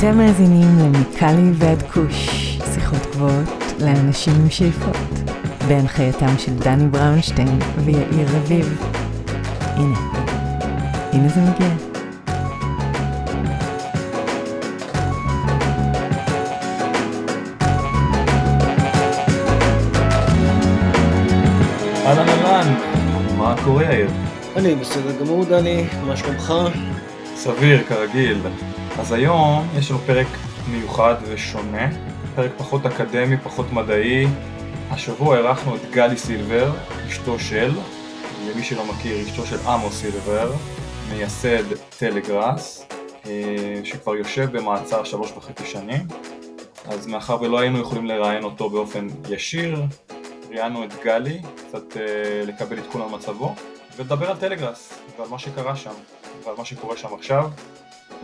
אתם מאזינים למיקלי ועד כוש, שיחות גבוהות לאנשים עם שאיפות, בהנחייתם של דני בראונשטיין ויאיר רביב. הנה, הנה זה מגיע. אהלן אהלן, מה קורה יאיר? אני בסדר גמור דני, מה שלומך? סביר כרגיל. אז היום יש לנו פרק מיוחד ושונה, פרק פחות אקדמי, פחות מדעי. השבוע אירחנו את גלי סילבר, אשתו של, למי שלא מכיר, אשתו של עמוס סילבר, מייסד טלגראס, אה, שכבר יושב במעצר שלוש וחצי שנים. אז מאחר ולא היינו יכולים לראיין אותו באופן ישיר, ראיינו את גלי, קצת אה, לקבל עדכון על מצבו, ולדבר על טלגראס, ועל מה שקרה שם, ועל מה שקורה שם עכשיו.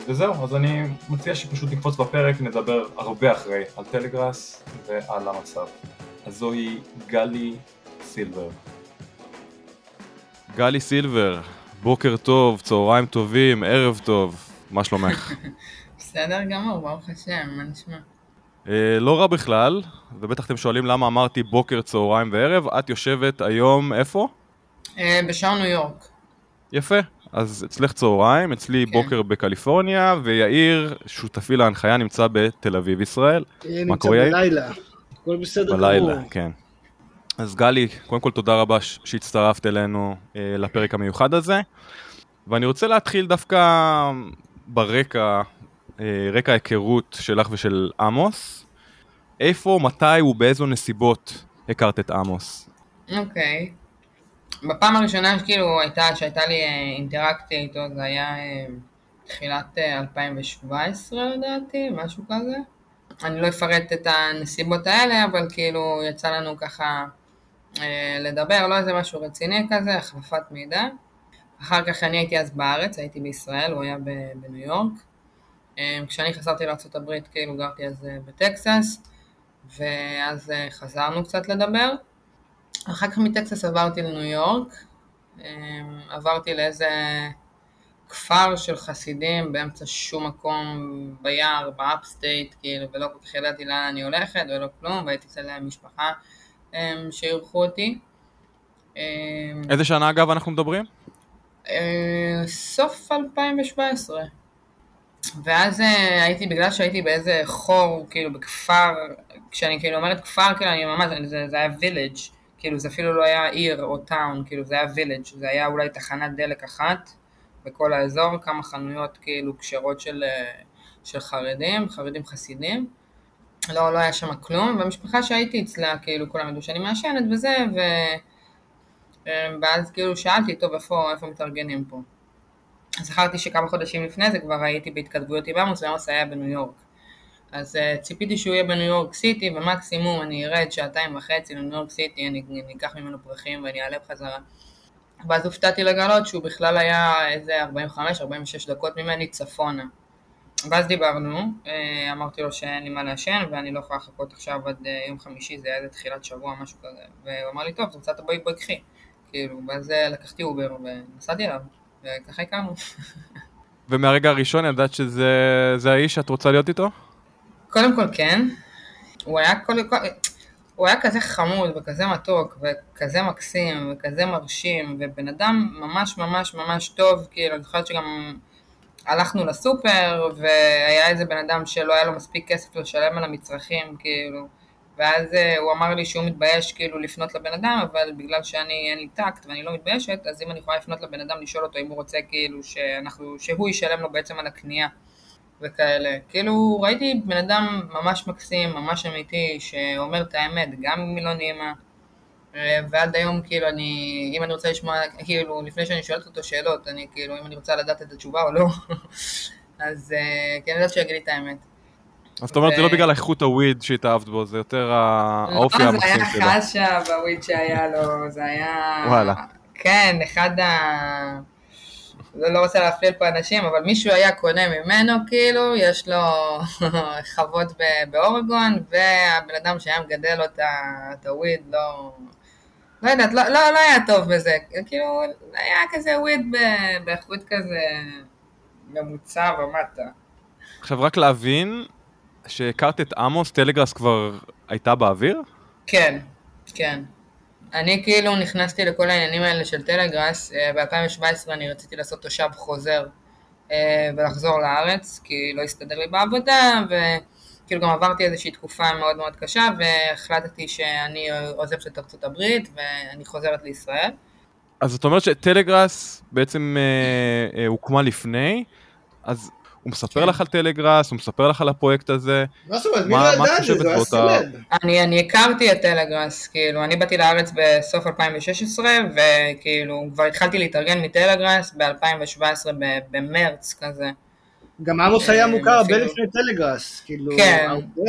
וזהו, אז אני מציע שפשוט נקפוץ בפרק, נדבר הרבה אחרי על טלגראס ועל המצב. אז זוהי גלי סילבר. גלי סילבר, בוקר טוב, צהריים טובים, ערב טוב, מה שלומך? בסדר גמור, ברוך השם, מה נשמע? אה, לא רע בכלל, ובטח אתם שואלים למה אמרתי בוקר, צהריים וערב, את יושבת היום איפה? אה, בשער ניו יורק. יפה, אז אצלך צהריים, אצלי כן. בוקר בקליפורניה, ויאיר, שותפי להנחיה, נמצא בתל אביב, ישראל. אה, מה נמצא קורה, יאיר? בלילה, הכל בסדר בלילה, גמור. כן. אז גלי, קודם כל תודה רבה ש- שהצטרפת אלינו אה, לפרק המיוחד הזה, ואני רוצה להתחיל דווקא ברקע, אה, רקע ההיכרות שלך ושל עמוס. איפה, מתי ובאיזו נסיבות הכרת את עמוס? אוקיי. בפעם הראשונה שכאילו הייתה, שהייתה לי אה, אינטראקציה איתו, זה היה אה, תחילת אה, 2017 לדעתי, משהו כזה. אני לא אפרט את הנסיבות האלה, אבל כאילו יצא לנו ככה אה, לדבר, לא איזה משהו רציני כזה, החלפת מידע. אחר כך אני הייתי אז בארץ, הייתי בישראל, הוא היה בניו יורק. אה, כשאני חזרתי לארה"ב, כאילו גרתי אז אה, בטקסס, ואז אה, חזרנו קצת לדבר. אחר כך מטקסס עברתי לניו יורק, אה, עברתי לאיזה כפר של חסידים באמצע שום מקום ביער, ב upstate, כאילו, ולא כל כך ידעתי לאן אני הולכת ולא כלום, והייתי אצל משפחה אה, שאירחו אותי. אה, איזה שנה אגב אנחנו מדברים? אה, סוף 2017. ואז אה, הייתי, בגלל שהייתי באיזה חור, כאילו בכפר, כשאני כאילו אומרת כפר, כאילו אני ממש, זה, זה היה וילג', כאילו זה אפילו לא היה עיר או טאון, כאילו זה היה וילג', זה היה אולי תחנת דלק אחת בכל האזור, כמה חנויות כאילו כשרות של, אה, של חרדים, חרדים חסידים. לא, לא היה שם כלום, והמשפחה שהייתי אצלה, כאילו כולם ידעו שאני מעשנת וזה, ו... אה, ואז כאילו שאלתי, טוב, איפה, איפה מתארגנים פה? זכרתי שכמה חודשים לפני זה כבר הייתי בהתכתבויות עם עמוס, ועמוס היה בניו יורק. אז uh, ציפיתי שהוא יהיה בניו יורק סיטי, ומקסימום אני ארד שעתיים וחצי לניו יורק סיטי, אני, אני אקח ממנו פרחים ואני אעלה בחזרה. ואז הופתעתי לגלות שהוא בכלל היה איזה 45-46 דקות ממני צפונה. ואז דיברנו, אה, אמרתי לו שאין לי מה לעשן ואני לא יכולה לחכות עכשיו עד אה, יום חמישי, זה היה איזה תחילת שבוע, משהו כזה. והוא אמר לי, טוב, אתה רוצה בואי בואי קחי. כאילו, ואז לקחתי אובר ונסעתי אליו, וככה הכרנו. ומהרגע הראשון ידעת שזה זה האיש שאת רוצה להיות איתו? קודם כל כן, הוא היה כל, כל, הוא היה כזה חמוד וכזה מתוק וכזה מקסים וכזה מרשים ובן אדם ממש ממש ממש טוב, כאילו אני זוכרת שגם הלכנו לסופר והיה איזה בן אדם שלא היה לו מספיק כסף לשלם על המצרכים כאילו. ואז אה, הוא אמר לי שהוא מתבייש כאילו לפנות לבן אדם אבל בגלל שאני אין לי טקט ואני לא מתביישת אז אם אני יכולה לפנות לבן אדם לשאול אותו אם הוא רוצה כאילו שאנחנו, שהוא ישלם לו בעצם על הקנייה וכאלה. כאילו ראיתי בן אדם ממש מקסים, ממש אמיתי, שאומר את האמת, גם אם היא לא נעימה. אה, ועד היום כאילו אני, אם אני רוצה לשמוע, כאילו לפני שאני שואלת אותו שאלות, אני כאילו אם אני רוצה לדעת את התשובה או לא, אז אה, כן, אני יודעת שיגיד לי את האמת. אז את אומרת, זה לא בגלל איכות הוויד שהתאהבת בו, זה יותר ה- האופי לא, המקסים זה שלו. היה חשה בוויד שהיה לו, זה היה... וואלה. כן, אחד ה... לא, לא רוצה להפליל פה אנשים, אבל מישהו היה קונה ממנו, כאילו, יש לו חוות באורגון, והבן אדם שהיה מגדל לו את הוויד, לא... לא יודעת, לא, לא, לא היה טוב בזה, כאילו, היה כזה וויד באיכות כזה ממוצע ומטה. עכשיו רק להבין, שהכרת את עמוס, טלגראס כבר הייתה באוויר? כן, כן. אני כאילו נכנסתי לכל העניינים האלה של טלגראס, אה, ב-2017 אני רציתי לעשות תושב חוזר אה, ולחזור לארץ, כי לא הסתדר לי בעבודה, וכאילו גם עברתי איזושהי תקופה מאוד מאוד קשה, והחלטתי שאני עוזבת את ארצות הברית ואני חוזרת לישראל. אז זאת אומרת שטלגראס בעצם אה, הוקמה לפני, אז הוא מספר. לך על טלגראס, הוא מספר לך על הפרויקט הזה. מה זאת אומרת? מי לא ידע את זה? זה סלב. אני, אני הכרתי את טלגראס, כאילו, אני באתי לארץ בסוף 2016, וכאילו, כבר התחלתי להתארגן מטלגראס ב-2017, במרץ כזה. גם עמוס היה אה, מוכר הרבה לפני טלגראס. כאילו, כן,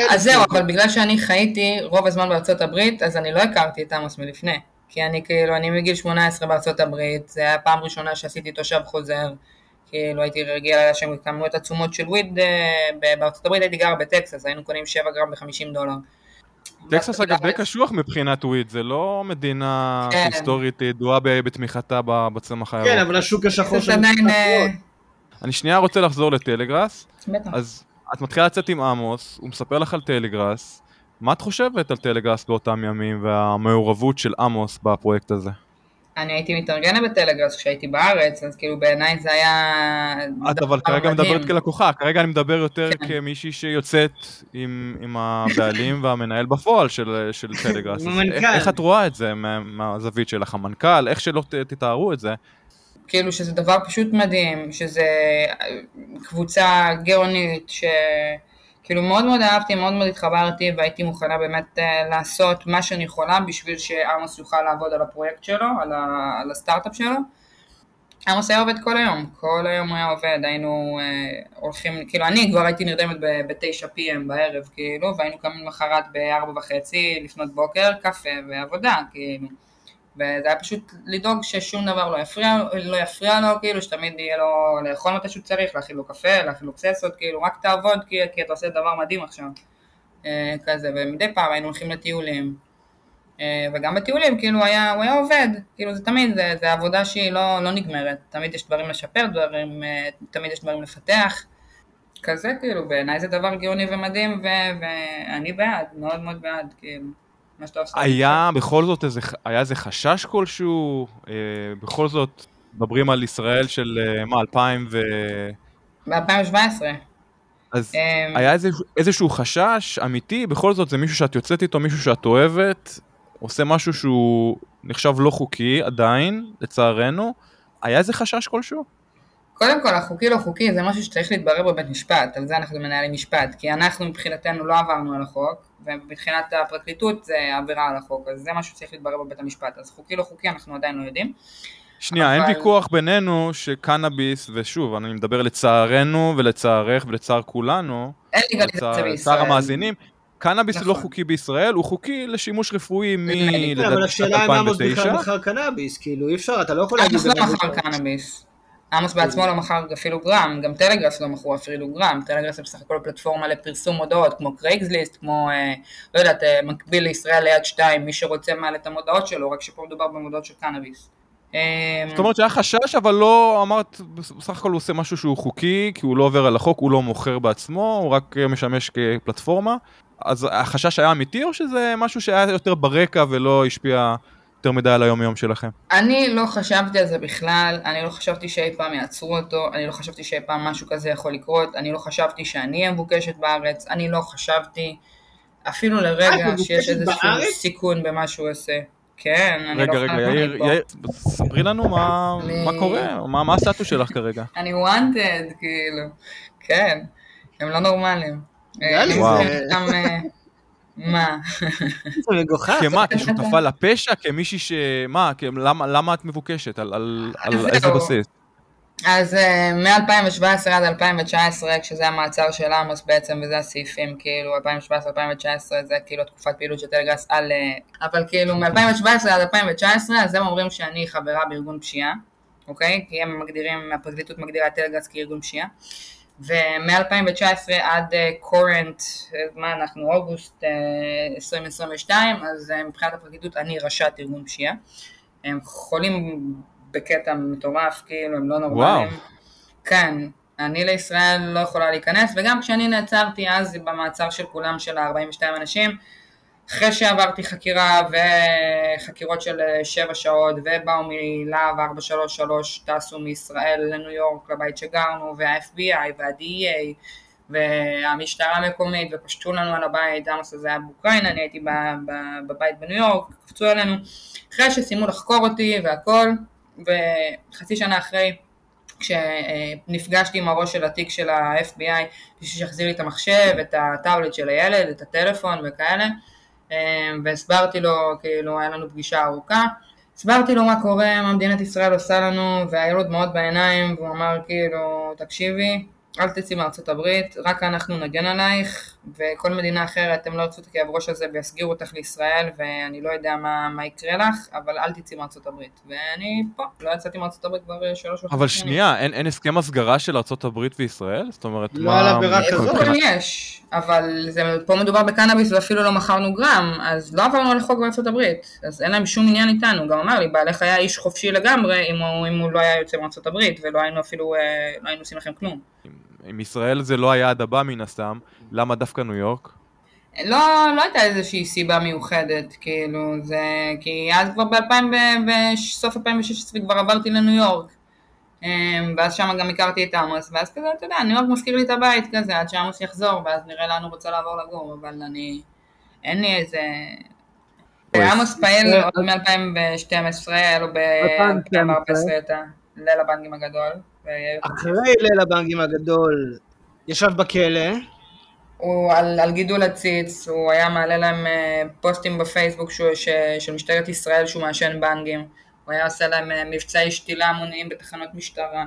אז. זהו, אבל בגלל שאני חייתי רוב הזמן בארצות הברית, אז אני לא הכרתי את עמוס מלפני. כי אני כאילו, אני מגיל 18 בארצות הברית, זה היה הפעם ראשונה שעשיתי תושב חוזר. כאילו הייתי רגיל שם כמויות עצומות של וויד אה, בארצות הברית, הייתי גר בטקסס, היינו קונים 7 גרם ב-50 דולר. טקסס אגב די קשוח מבחינת וויד, זה לא מדינה כן. שהיסטורית ידועה בתמיכתה בצמח הירוק. כן, אבל השוק השחור עדיין... אה, אני שנייה רוצה לחזור לטלגראס, בטח. אז את מתחילה לצאת עם עמוס, הוא מספר לך על טלגראס, מה את חושבת על טלגראס באותם ימים והמעורבות של עמוס בפרויקט הזה? אני הייתי מתארגנת בטלגראס כשהייתי בארץ, אז כאילו בעיניי זה היה... את אבל כרגע מדהים. מדברת כלקוחה, כרגע אני מדבר יותר כן. כמישהי שיוצאת עם, עם הבעלים והמנהל בפועל של, של טלגראס. אז המנכ"ל. איך, איך את רואה את זה מה, מהזווית שלך, המנכ"ל, איך שלא ת, תתארו את זה? כאילו שזה דבר פשוט מדהים, שזה קבוצה גאונית, שכאילו מאוד מאוד אהבתי, מאוד מאוד התחברתי והייתי מוכנה באמת אה, לעשות מה שאני יכולה בשביל שעמוס יוכל לעבוד על הפרויקט שלו, על, ה, על הסטארט-אפ שלו. עמוס היה עובד כל היום, כל היום הוא היה עובד, היינו אה, הולכים, כאילו אני כבר הייתי נרדמת ב-9 PM בערב, כאילו, והיינו קמים למחרת ב-4 וחצי לפנות בוקר, קפה ועבודה, כאילו. וזה היה פשוט לדאוג ששום דבר לא יפריע, לא יפריע לו, כאילו, שתמיד יהיה לו לאכול מתי שהוא צריך, להכין לו קפה, להכין לו קססות, כאילו, רק תעבוד, כי, כי אתה עושה דבר מדהים עכשיו. אה, כזה, ומדי פעם היינו הולכים לטיולים. אה, וגם בטיולים, כאילו, היה, הוא היה עובד, כאילו, זה תמיד, זה, זה עבודה שהיא לא, לא נגמרת. תמיד יש דברים לשפר, דברים, אה, תמיד יש דברים לפתח. כזה, כאילו, בעיניי זה דבר גאוני ומדהים, ו- ואני בעד, מאוד מאוד בעד, כאילו, מה שאתה עושה. היה בכל זאת איזה, היה איזה חשש כלשהו? אה, בכל זאת, מדברים על ישראל של, אה, מה, 2000 ו... ב-2017. אז אמ, היה איזה, איזשהו חשש אמיתי, בכל זאת זה מישהו שאת יוצאת איתו, מישהו שאת אוהבת, עושה משהו שהוא נחשב לא חוקי עדיין, לצערנו. היה איזה חשש כלשהו? קודם כל, החוקי לא חוקי זה משהו שצריך להתברר בבית משפט, על זה אנחנו מנהלים משפט, כי אנחנו מבחינתנו לא עברנו על החוק, ומבחינת הפרקליטות זה עבירה על החוק, אז זה משהו שצריך להתברר בבית המשפט, אז חוקי לא חוקי אנחנו עדיין לא יודעים. שנייה, אין אבל- ויכוח בינינו שקנאביס, ושוב, אני מדבר לצערנו ולצערך ולצער כולנו, אין לגליזציה לצער. המאזינים, קנאביס נכון. לא חוקי בישראל, הוא חוקי לשימוש רפואי מ... כן, אבל לדעתי שנת השאלה אם עמוס בכלל 2009. מכר קנאביס, כאילו אי אפשר, אתה לא יכול להגיד... עמוס לא מכר קנאביס. עמוס בעצמו לא מכר אפילו גרם, גם טלגרס לא מכרו אפילו גרם, טלגרס זה בסך הכל פלטפורמה לפרסום מודעות, כמו Craigslist, כמו, אה, לא יודעת, אה, מקביל לישראל ליד שתיים, מי שרוצה מעלה את המודעות שלו, רק שפה מדובר במודעות של קנאביס. אה, זאת אומרת שהיה חשש, אבל לא אמרת, בסך הכל הוא עושה משהו שהוא חוקי, כי הוא לא עובר על החוק, הוא לא מוכר בעצמו, הוא רק משמש כפלטפורמה. אז החשש היה אמיתי, או שזה משהו שהיה יותר ברקע ולא השפיע יותר מדי על היום-יום שלכם? אני לא חשבתי על זה בכלל, אני לא חשבתי שאי פעם יעצרו אותו, אני לא חשבתי שאי פעם משהו כזה יכול לקרות, אני לא חשבתי שאני אהיה מבוקשת בארץ, אני לא חשבתי אפילו לרגע מבוקשת שיש איזשהו בארץ? סיכון במה שהוא עושה. כן, אני רגע, לא רגע, יאיר. יאיר, ספרי לנו מה אני- מה קורה, מה מה הסטטוס שלך כרגע. אני wanted, כאילו. כן, הם לא נורמליים. נראה לי אני מה? זה מגוחך. כמה, כשותפה לפשע, כמישהי ש... מה, למה למה את מבוקשת? על- על על זהו. איזה בסיס? אז אה, מ-2017 עד 2019, כשזה המעצר של עמוס בעצם, וזה הסעיפים, כאילו, 2017-2019, זה כאילו התקופת פעילות של טלגראס על... אה, אבל כאילו, מ-2017 עד 2019, אז הם אומרים שאני חברה בארגון פשיעה, אוקיי? כי הם מגדירים, הפרקליטות מגדירה את טלגראס כארגון פשיעה. ומ-2019 עד קורנט, מה אנחנו, אוגוסט אה, 2022, אז אה, מבחינת הפרקליטות אני ראשת ארגון פשיעה. הם חולים בקטע מטורף, כאילו, הם לא נורמליים. וואו. כן, אני לישראל לא יכולה להיכנס, וגם כשאני נעצרתי אז במעצר של כולם של ה-42 אנשים, אחרי שעברתי חקירה וחקירות של שבע שעות ובאו מלהב 433 טסו מישראל לניו יורק לבית שגרנו וה-FBI וה-DEA והמשטרה המקומית ופשטו לנו על הבית, עמוס הזה היה באוקראינה, אני הייתי בבית בניו יורק, קפצו אלינו אחרי שסיימו לחקור אותי והכל וחצי שנה אחרי כשנפגשתי עם הראש של התיק של ה-FBI בשביל שיחזיר לי את המחשב, את הטאבלט של הילד, את הטלפון וכאלה והסברתי לו, כאילו, היה לנו פגישה ארוכה, הסברתי לו מה קורה, מה מדינת ישראל עושה לנו, והיה לו דמעות בעיניים, והוא אמר כאילו, תקשיבי, אל תצאי מארצות הברית, רק אנחנו נגן עלייך, וכל מדינה אחרת הם לא ירצו את הכאב ראש הזה ויסגירו אותך לישראל, ואני לא יודע מה, מה יקרה לך, אבל אל תצאי מארצות הברית. ואני פה, לא יצאתי מארצות הברית כבר שלוש וחצי אבל שנייה, אין, אין הסכם הסגרה של ארצות הברית וישראל? זאת אומרת, לא על עבירה כזאת. כן יש, אבל זה, פה מדובר בקנאביס ואפילו לא מכרנו גרם, אז לא עברנו על החוק בארצות הברית, אז אין להם שום עניין איתנו, גם אמר לי, בעלך היה איש חופשי לגמרי אם הוא, אם הוא לא היה יוצא מארצות הברית, ולא היינו אפילו, אה, לא היינו עושים לכם כלום. אם ישראל זה לא היעד הבא מן הסתם, למה דווקא ניו יורק? לא, לא הייתה איזושהי סיבה מיוחדת, כאילו, זה, כי אז כבר ב-2000, בסוף 2016 כבר עברתי לניו יורק, אמ, ואז שם גם הכרתי את עמוס, ואז כזה, אתה יודע, ניו יורק מזכיר לי את הבית כזה, עד שעמוס יחזור, ואז נראה לאן הוא רוצה לעבור לגור, אבל אני, אין לי איזה... עמוס פעיל עוד מ-2012, היה לו ב-2014 את ליל הבנקים הגדול. אחרי ליל הבנקים הגדול, ישב בכלא. הוא על, על גידול עציץ, הוא היה מעלה להם אה, פוסטים בפייסבוק שהוא, ש, של משטרת ישראל שהוא מעשן בנגים, הוא היה עושה להם אה, מבצעי שתילה המוניים בתחנות משטרה.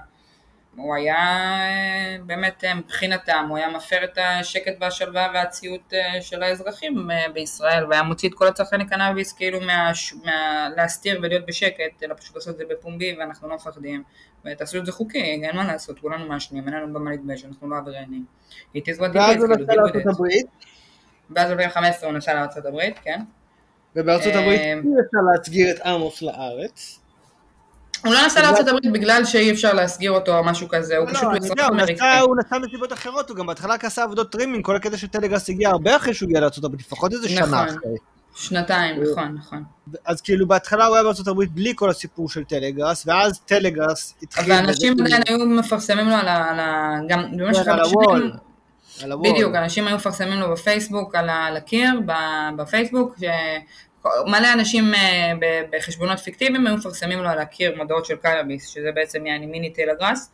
הוא היה אה, באמת מבחינתם, הוא היה מפר את השקט והשלווה והציות של האזרחים בישראל והיה מוציא את כל הצרכני קנאביס כאילו מה, מה, להסתיר ולהיות בשקט, אלא פשוט לעשות את זה בפומבי ואנחנו לא מפחדים ותעשו את זה חוקי, אין מה לעשות, כולנו מעשנים, אין לנו במה להתבייש, אנחנו לא עבריינים. ואז הוא נסע לארצות הברית. ואז ב-2015 הוא נסע לארצות הברית, כן. ובארצות הברית אי אפשר להסגיר את עמוס לארץ. הוא לא נסע הברית בגלל שאי אפשר להסגיר אותו או משהו כזה, הוא פשוט אזרח אמריקאי. הוא נסע מסיבות אחרות, הוא גם בהתחלה עשה עבודות trimming, כל הקטע של טלגרס הגיע הרבה אחרי שהוא הגיע הברית, לפחות איזה שנה נכון. אחרי. שנתיים, נכון, נכון. אז כאילו בהתחלה הוא היה הברית בלי כל הסיפור של טלגראס, ואז טלגראס התחיל... ואנשים עדיין היו מפרסמים לו על ה... גם במשך כן. על ה wall. בדיוק, אנשים היו מפרסמים לו בפייסבוק, על הקיר, בפייסבוק, מלא אנשים אה, בחשבונות פיקטיביים היו מפרסמים לו על הקיר מודעות של קנאביס, שזה בעצם יעני מיני טלגראס.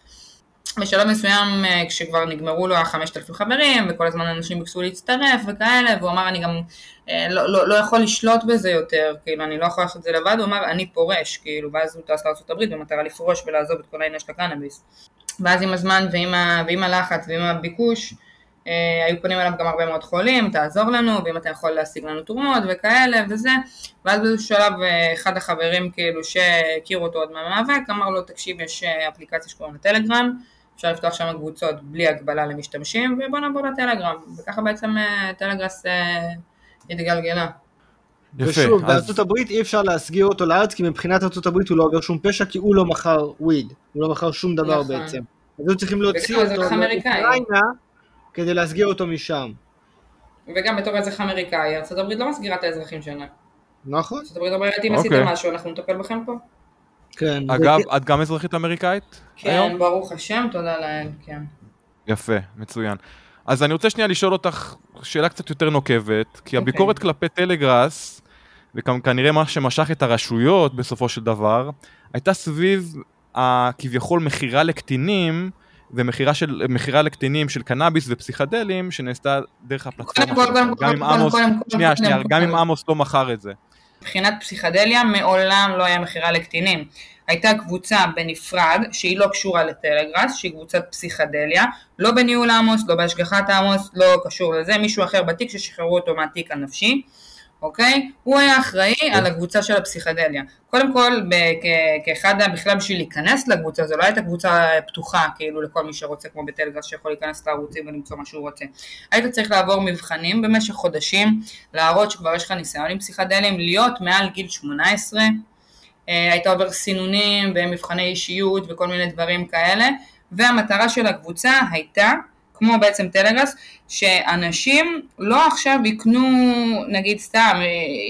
בשלב מסוים אה, כשכבר נגמרו לו החמשת אלפים חברים וכל הזמן אנשים ביקשו להצטרף וכאלה והוא אמר אני גם אה, לא, לא, לא יכול לשלוט בזה יותר כאילו אני לא יכול לעשות את זה לבד הוא אמר אני פורש כאילו ואז הוא טס לארה"ב במטרה לפרוש ולעזוב את כל העניין של הקנאביס ואז עם הזמן ועם, ה, ועם הלחץ ועם הביקוש היו פונים אליו גם הרבה מאוד חולים, תעזור לנו, ואם אתה יכול להשיג לנו תרומות וכאלה וזה, ואז באיזשהו שלב אה, אחד החברים כאילו שהכירו אותו עוד מהמאבק, אמר לו תקשיב יש אה, אפליקציה שקוראים לה טלגרם, אפשר לפתוח שם קבוצות בלי הגבלה למשתמשים, ובוא נעבור לטלגרם, וככה בעצם אה, טלגרס אה, התגלגלה. יפה, ושוב, אז בארצות הברית אי אפשר להסגיר אותו לארץ, כי מבחינת ארצות הברית הוא לא עובר שום פשע, כי הוא לא מכר וויד, הוא לא מכר שום דבר נכון. בעצם. אז היו צריכים להוציא אותו. מאוקראינה, כדי להסגיר אותו משם. וגם בתור אזרח אמריקאי, ארצות הברית לא מסגירה את האזרחים שלה. נכון? ארצות הברית אומרת אם אוקיי. עשיתם משהו אנחנו נטפל בכם פה. כן. אגב, את גם אזרחית אמריקאית? היום? כן, ברוך השם, תודה לאל, כן. יפה, מצוין. אז אני רוצה שנייה לשאול אותך שאלה קצת יותר נוקבת, כי אוקיי. הביקורת כלפי טלגראס, וכנראה מה שמשך את הרשויות בסופו של דבר, הייתה סביב הכביכול מכירה לקטינים, ומכירה לקטינים של קנאביס ופסיכדלים, שנעשתה דרך הפלטפורמה גם אם עמוס, שנייה, שנייה. גם אם עמוס לא מכר את זה. מבחינת פסיכדליה מעולם לא היה מכירה לקטינים. הייתה קבוצה בנפרד שהיא לא קשורה לטלגראס, שהיא קבוצת פסיכדליה, לא בניהול עמוס, לא בהשגחת עמוס, לא קשור לזה, מישהו אחר בתיק ששחררו אותו מהתיק הנפשי, אוקיי? הוא היה אחראי על הקבוצה של הפסיכדליה. קודם כל, כאחד, בכלל בשביל להיכנס לקבוצה, זו לא הייתה קבוצה פתוחה, כאילו לכל מי שרוצה, כמו בטלגראס, שיכול להיכנס לערוצים ולמצוא מה שהוא רוצה. היית צריך לעבור מבחנים במשך חודשים, להראות שכבר יש לך ניסיון עם פסיכדלים, להיות מעל גיל 18, אה, היית עובר סינונים ומבחני אישיות וכל מיני דברים כאלה, והמטרה של הקבוצה הייתה, כמו בעצם טלגראס, שאנשים לא עכשיו יקנו, נגיד סתם,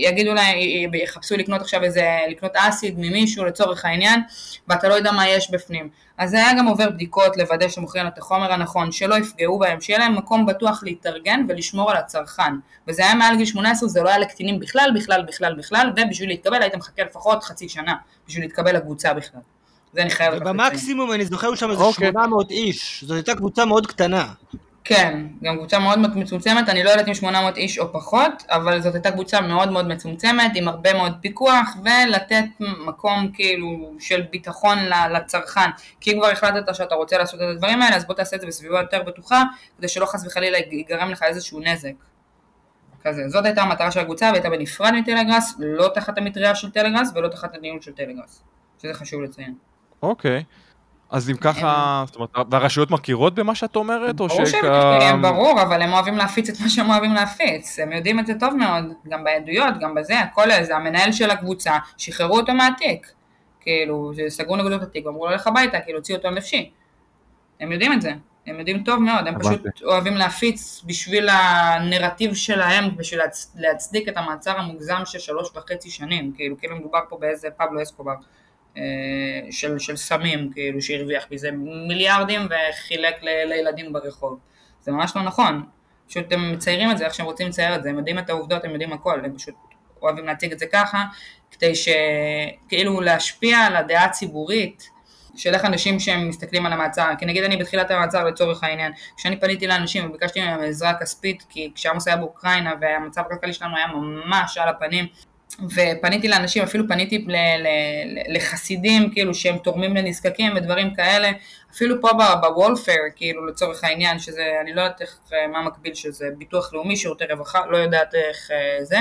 יגידו להם, יחפשו לקנות עכשיו איזה, לקנות אסיד ממישהו לצורך העניין, ואתה לא יודע מה יש בפנים. אז זה היה גם עובר בדיקות לוודא שמוכרים את החומר הנכון, שלא יפגעו בהם, שיהיה להם מקום בטוח להתארגן ולשמור על הצרכן. וזה היה מעל גיל 18, זה לא היה לקטינים בכלל, בכלל, בכלל, בכלל, ובשביל להתקבל היית מחכה לפחות חצי שנה, בשביל להתקבל לקבוצה בכלל. זה אני חייב לקחת במקסימום אני זוכר שם איזה אוקיי. 800 איש, זאת הייתה קבוצה מאוד קטנה. כן, גם קבוצה מאוד מאוד מצומצמת, אני לא יודעת אם 800 איש או פחות, אבל זאת הייתה קבוצה מאוד מאוד מצומצמת, עם הרבה מאוד פיקוח, ולתת מקום כאילו של ביטחון ל- לצרכן. כי אם כבר החלטת שאתה רוצה לעשות את הדברים האלה, אז בוא תעשה את זה בסביבה יותר בטוחה, כדי שלא חס וחלילה ייגרם לך איזשהו נזק. כזה. זאת הייתה המטרה של הקבוצה, והייתה בנפרד מטלגראס, לא תחת המטריה של טלגראס ולא תחת הניהול של טלגראס. שזה חשוב לציין. אוקיי. אז אם ככה, זאת אומרת, והרשויות מכירות במה שאת אומרת, או ברור שהם מכירים, ברור, אבל הם אוהבים להפיץ את מה שהם אוהבים להפיץ, הם יודעים את זה טוב מאוד, גם בעדויות, גם בזה, הכל זה, המנהל של הקבוצה, שחררו אותו מהתיק, כאילו, סגרו נגדו את התיק, ואמרו לו לך הביתה, כאילו, הוציאו אותו לנפשי, הם יודעים את זה, הם יודעים טוב מאוד, הם. פשוט אוהבים להפיץ בשביל הנרטיב שלהם, בשביל להצ- להצדיק את המעצר המוגזם של שלוש וחצי שנים, כאילו, כאילו מדובר פה באיזה פבלו אסקובר. אה, של, של סמים, כאילו, שהרוויח מזה מיליארדים וחילק ל, לילדים ברחוב. זה ממש לא נכון. פשוט הם מציירים את זה איך שהם רוצים לצייר את זה, הם יודעים את העובדות, הם יודעים הכל, הם פשוט אוהבים להציג את זה ככה, כדי שכאילו להשפיע על הדעה הציבורית של איך אנשים שהם מסתכלים על המעצר, כי נגיד אני בתחילת המעצר לצורך העניין, כשאני פניתי לאנשים וביקשתי מהם עזרה כספית, כי כשעמוס היה באוקראינה והמצב הכלכלי שלנו היה ממש על הפנים, ופניתי לאנשים, אפילו פניתי ל- ל- לחסידים, כאילו שהם תורמים לנזקקים ודברים כאלה, אפילו פה בוולפר, כאילו לצורך העניין, שזה, אני לא יודעת איך, אה, מה המקביל של זה, ביטוח לאומי, שירותי רווחה, לא יודעת איך אה, זה,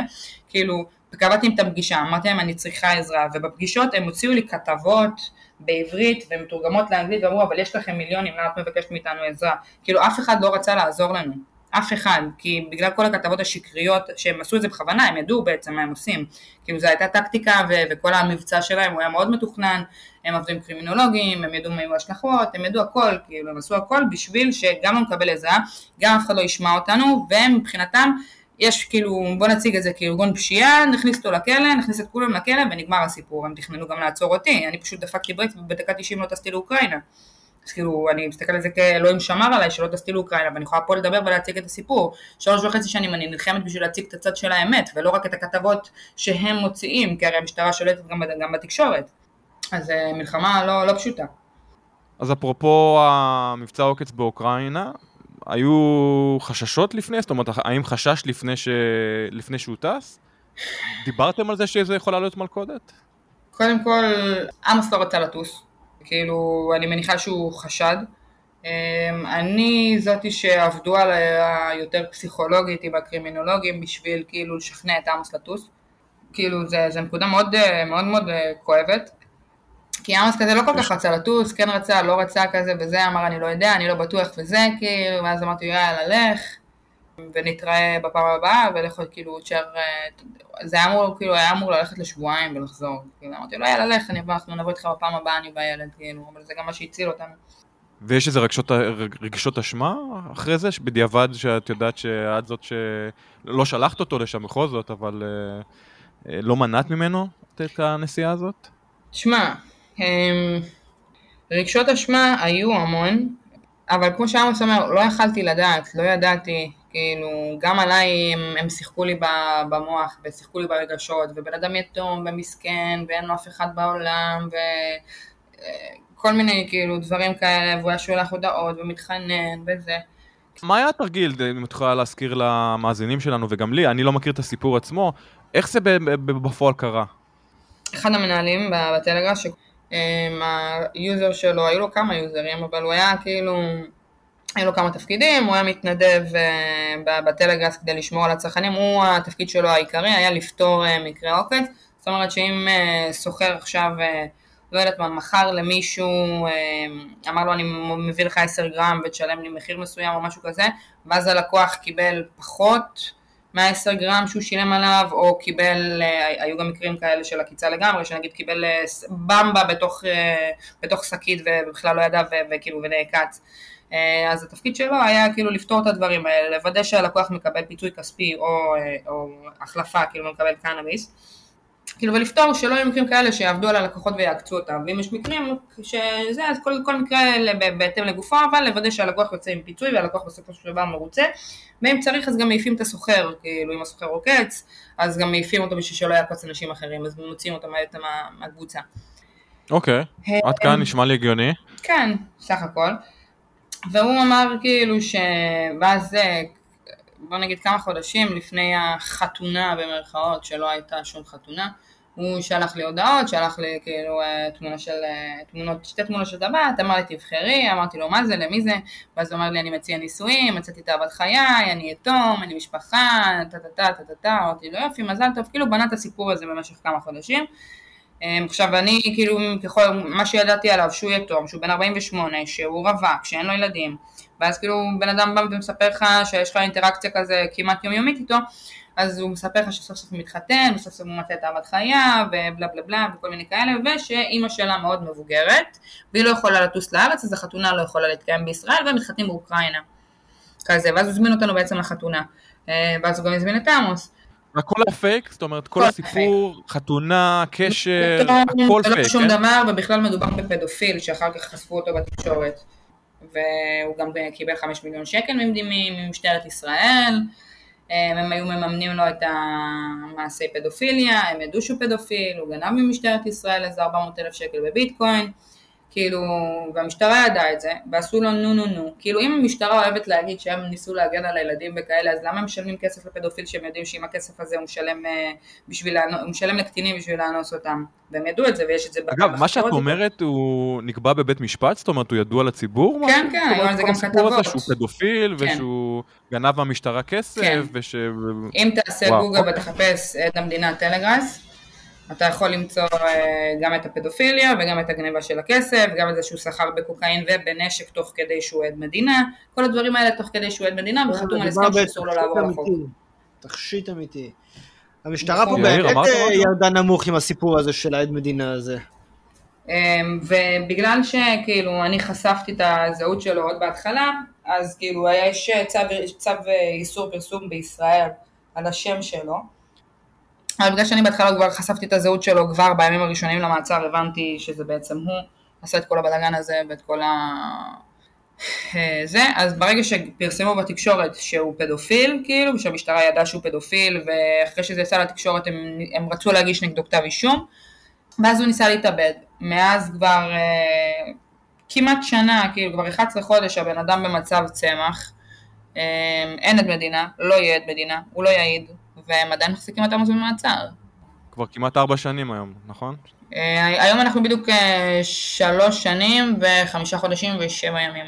כאילו, קבעתי איתם פגישה, אמרתי להם אני צריכה עזרה, ובפגישות הם הוציאו לי כתבות בעברית ומתורגמות לאנגלית, ואמרו אבל יש לכם מיליונים, למה את מבקשת מאיתנו עזרה? כאילו אף אחד לא רצה לעזור לנו. אף אחד, כי בגלל כל הכתבות השקריות, שהם עשו את זה בכוונה, הם ידעו בעצם מה הם עושים. כאילו זו הייתה טקטיקה ו- וכל המבצע שלהם הוא היה מאוד מתוכנן, הם עבדו עם קרימינולוגים, הם ידעו מה היו ההשלכות, הם ידעו הכל, כאילו הם עשו הכל בשביל שגם לא נקבל עזרה, גם אף אחד לא ישמע אותנו, והם מבחינתם, יש כאילו, בוא נציג את זה כארגון פשיעה, נכניס אותו לכלא, נכניס את כולם לכלא ונגמר הסיפור, הם תכננו גם לעצור אותי, אני פשוט דפקתי ברית ובדקה 90 לא טסתי לאוקראינה. אז כאילו, אני מסתכל על זה כאלוהים שמר עליי שלא טסתי לאוקראינה, ואני יכולה פה לדבר ולהציג את הסיפור. שלוש וחצי שנים אני נלחמת בשביל להציג את הצד של האמת, ולא רק את הכתבות שהם מוציאים, כי הרי המשטרה שולטת גם, גם בתקשורת. אז אה, מלחמה לא, לא פשוטה. אז אפרופו המבצע עוקץ באוקראינה, היו חששות לפני? זאת אומרת, האם חשש לפני, ש... לפני שהוא טס? דיברתם על זה שזה יכולה להיות מלכודת? קודם כל, עמוס לא רצה לטוס. כאילו, אני מניחה שהוא חשד. אמ, אני זאתי שעבדו עליה יותר פסיכולוגית עם הקרימינולוגים בשביל כאילו לשכנע את עמוס לטוס. כאילו, זה נקודה מאוד אה, מאוד מאוד אה, כואבת. כי עמוס כזה לא כל כך רצה לטוס, כן רצה, לא רצה כזה וזה, אמר אני לא יודע, אני לא בטוח וזה, כאילו, ואז אמרתי יאללה, לך, ונתראה בפעם הבאה, ולך כאילו תשאר, זה היה אמור, כאילו, היה אמור ללכת לשבועיים ולחזור, כאילו, אמרתי לו יאללה, לך, אני אבוא, אנחנו נבוא איתך בפעם הבאה, אני בילד, כאילו, אבל זה גם מה שהציל אותנו. ויש איזה רגשות, רגשות אשמה אחרי זה, בדיעבד שאת יודעת שאת זאת שלא שלחת אותו לשם בכל זאת, אבל אה, אה, לא מנעת ממנו את הנסיעה הזאת? תשמע, הם... רגשות אשמה היו המון, אבל כמו שעמוס אומר, לא יכלתי לדעת, לא ידעתי, כאילו, גם עליי הם, הם שיחקו לי במוח, ושיחקו לי ברגשות, ובן אדם יתום ומסכן, ואין לו אף אחד בעולם, וכל מיני כאילו דברים כאלה, והוא היה שולח הודעות ומתחנן וזה. מה היה התרגיל, אם את יכולה להזכיר למאזינים שלנו וגם לי, אני לא מכיר את הסיפור עצמו, איך זה בפועל קרה? אחד המנהלים בטלגרס, ה user שלו, היו לו כמה יוזרים, אבל הוא היה כאילו, היו לו כמה תפקידים, הוא היה מתנדב אה, ב- בטלגרס כדי לשמור על הצרכנים, הוא התפקיד שלו העיקרי היה לפתור אה, מקרה עוקץ, זאת אומרת שאם אה, סוחר עכשיו, לא יודעת מה, מכר למישהו, אמר לו אני מביא לך 10 גרם ותשלם לי מחיר מסוים או משהו כזה, ואז הלקוח קיבל פחות 110 גרם שהוא שילם עליו, או קיבל, היו גם מקרים כאלה של עקיצה לגמרי, שנגיד קיבל במבה בתוך, בתוך שקית ובכלל לא ידע וכאילו ונעקץ. אה, אז התפקיד שלו היה כאילו לפתור את הדברים האלה, לוודא שהלקוח מקבל פיצוי כספי או, אה, או החלפה, כאילו מקבל קנאביס. כאילו ולפתור שלא יהיו מקרים כאלה שיעבדו על הלקוחות ויעקצו אותם, ואם יש מקרים שזה, אז כל, כל מקרה בהתאם לגופו, אבל לוודא שהלקוח יוצא עם פיצוי והלקוח בסופו של דבר מרוצה, ואם צריך אז גם מעיפים את הסוחר, כאילו אם הסוחר עוקץ, אז גם מעיפים אותו בשביל שלא יעקוץ אנשים אחרים, אז מוציאים אותו מה- מה- מהקבוצה. אוקיי, עד כאן נשמע לי הגיוני. כן, סך הכל. והוא אמר כאילו ש... ואז אה, בוא נגיד כמה חודשים לפני החתונה במרכאות, שלא הייתה שום חתונה, הוא שלח לי הודעות, שלח לי כאילו אה, תמונה של, אה, תמונות, שתי תמונות של טבעת, אמר לי תבחרי, אמרתי לו מה זה, למי זה, ואז הוא אמר לי אני מציע נישואים, מצאתי תאוות חיי, אני יתום, אני משפחה, טה טה טה טה טה, אמרתי לו יופי, מזל טוב, כאילו בנה את הסיפור הזה במשך כמה חודשים. אמ, עכשיו אני כאילו ככל מה שידעתי עליו שהוא יתום, שהוא בן 48, שהוא רווק, שאין לו ילדים, ואז כאילו בן אדם בא ומספר לך שיש לך אינטראקציה כזה כמעט יומיומית איתו, אז הוא מספר לך שסוף סוף הוא מתחתן, וסוף סוף הוא מצא את אהבת חייו, ובלה בלה בלה וכל מיני כאלה, ושאימא שלה מאוד מבוגרת, והיא לא יכולה לטוס לארץ, אז החתונה לא יכולה להתקיים בישראל, והם מתחתנים באוקראינה. כזה, ואז הוא הזמין אותנו בעצם לחתונה. אה, ואז הוא גם הזמין את עמוס. הכל פייק? זאת אומרת, כל הסיפור, חתונה, קשר, לא, הכל זה לא פייק, שום כן? דבר, ובכלל מדובר בפדופיל, שאחר כך חשפו אותו בתקשורת. והוא גם קיבל 5 מיליון שקל ממשטרת ישראל. הם היו מממנים לו את המעשי פדופיליה, הם ידעו שהוא פדופיל, הוא גנב ממשטרת ישראל איזה 400 אלף שקל בביטקוין, כאילו, והמשטרה ידעה את זה, ועשו לו נו נו נו. כאילו אם המשטרה אוהבת להגיד שהם ניסו להגן על הילדים וכאלה, אז למה הם משלמים כסף לפדופיל שהם יודעים שעם הכסף הזה הוא משלם, אה, בשביל הוא משלם לקטינים בשביל לאנוס אותם, והם ידעו את זה ויש את זה אגב, מה שאת. אומרת הוא נקבע בבית משפט? זאת אומרת, הוא ידוע לציבור? כן? כן, היו על זה גם כתבות. שהוא פדופיל, כן. ושהוא גנב מהמשטרה כסף, כן. וש... אם תעשה וואו, גוגל. ותחפש את המדינה טלגראס, אתה יכול למצוא אה, גם את הפדופיליה וגם את הגניבה של הכסף, גם את זה שהוא סחר בקוקאין ובנשק תוך כדי שהוא עד מדינה, כל הדברים האלה תוך כדי שהוא עד מדינה וחתום על הסכם שאסור לו לעבור על החוק. אמיתי. תכשיט אמיתי. המשטרה פה נכון. יאיר, באמת אה? ירדה נמוך עם הסיפור הזה של העד מדינה הזה. אמ, ובגלל שכאילו אני חשפתי את הזהות שלו עוד בהתחלה, אז כאילו יש צו, צו איסור פרסום בישראל על השם שלו. אבל בגלל שאני בהתחלה כבר חשפתי את הזהות שלו כבר בימים הראשונים למעצר, הבנתי שזה בעצם הוא, עשה את כל הבלאגן הזה ואת כל ה... אה, זה, אז ברגע שפרסמו בתקשורת שהוא פדופיל, כאילו, שהמשטרה ידעה שהוא פדופיל, ואחרי שזה יצא לתקשורת הם, הם רצו להגיש נגדו כתב אישום, ואז הוא ניסה להתאבד. מאז כבר אה, כמעט שנה, כאילו כבר 11 חודש הבן אדם במצב צמח, אה, אין עד מדינה, לא יהיה עד מדינה, הוא לא יעיד, והם עדיין מחזיקים אותם במעצר. כבר כמעט ארבע שנים היום, נכון? אה, היום אנחנו בדיוק אה, שלוש שנים וחמישה חודשים ושבע ימים.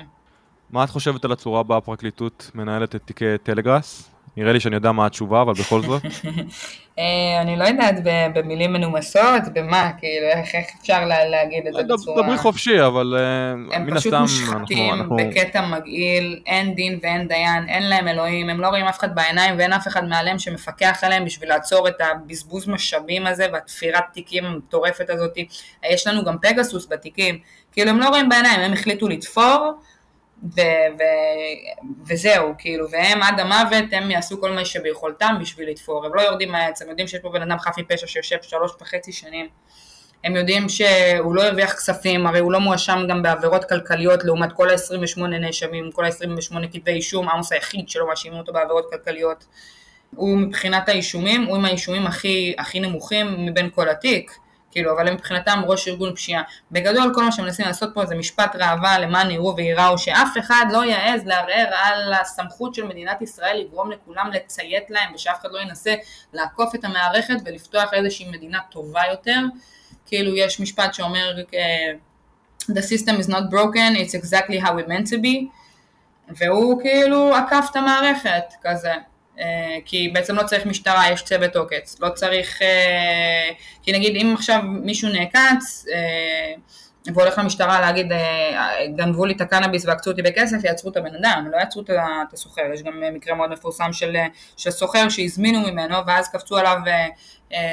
מה את חושבת על הצורה בה הפרקליטות מנהלת את תיקי טלגראס? נראה לי שאני יודע מה התשובה, אבל בכל זאת. אה, אני לא יודעת במילים מנומסות, במה, כאילו, איך אפשר לה- להגיד את זה בצורה... דברי חופשי, אבל אה, הם מן פשוט הסתם, מושחתים אנחנו... בקטע מגעיל, אין דין ואין דיין, אין להם אלוהים, הם לא רואים אף אחד בעיניים ואין אף אחד מעליהם שמפקח עליהם בשביל לעצור את הבזבוז משאבים הזה והתפירת תיקים המטורפת הזאת. יש לנו גם פגסוס בתיקים, כאילו הם לא רואים בעיניים, הם החליטו לתפור ו- ו- וזהו, כאילו, והם עד המוות, הם יעשו כל מה שביכולתם בשביל לתפור, הם לא יורדים מהעץ, הם יודעים שיש פה בן אדם חף מפשע שיושב שלוש וחצי שנים. הם יודעים שהוא לא הרוויח כספים, הרי הוא לא מואשם גם בעבירות כלכליות לעומת כל ה-28 נאשמים, כל ה-28 כתבי אישום, עמוס היחיד שלא מאשימים אותו בעבירות כלכליות. הוא מבחינת האישומים, הוא עם האישומים הכי, הכי נמוכים מבין כל התיק, כאילו, אבל הם מבחינתם ראש ארגון פשיעה. בגדול כל מה שמנסים לעשות פה זה משפט ראווה למען יראו וייראו, שאף אחד לא יעז לערער על הסמכות של מדינת ישראל לגרום לכולם לציית להם, ושאף אחד לא ינסה לעקוף את המערכת ולפתוח איזושהי מדינה טובה יותר. כאילו יש משפט שאומר אה, The system is not broken, it's exactly how it meant to be והוא כאילו עקף את המערכת כזה כי בעצם לא צריך משטרה, יש צוות עוקץ, לא צריך, אה, כי נגיד אם עכשיו מישהו נעקץ, אה, והולך למשטרה להגיד, אה, גנבו לי את הקנאביס ועקצו אותי בכסף, יעצרו את הבן אדם, לא יעצרו את הסוחר. יש גם מקרה מאוד מפורסם של, של סוחר שהזמינו ממנו, ואז קפצו עליו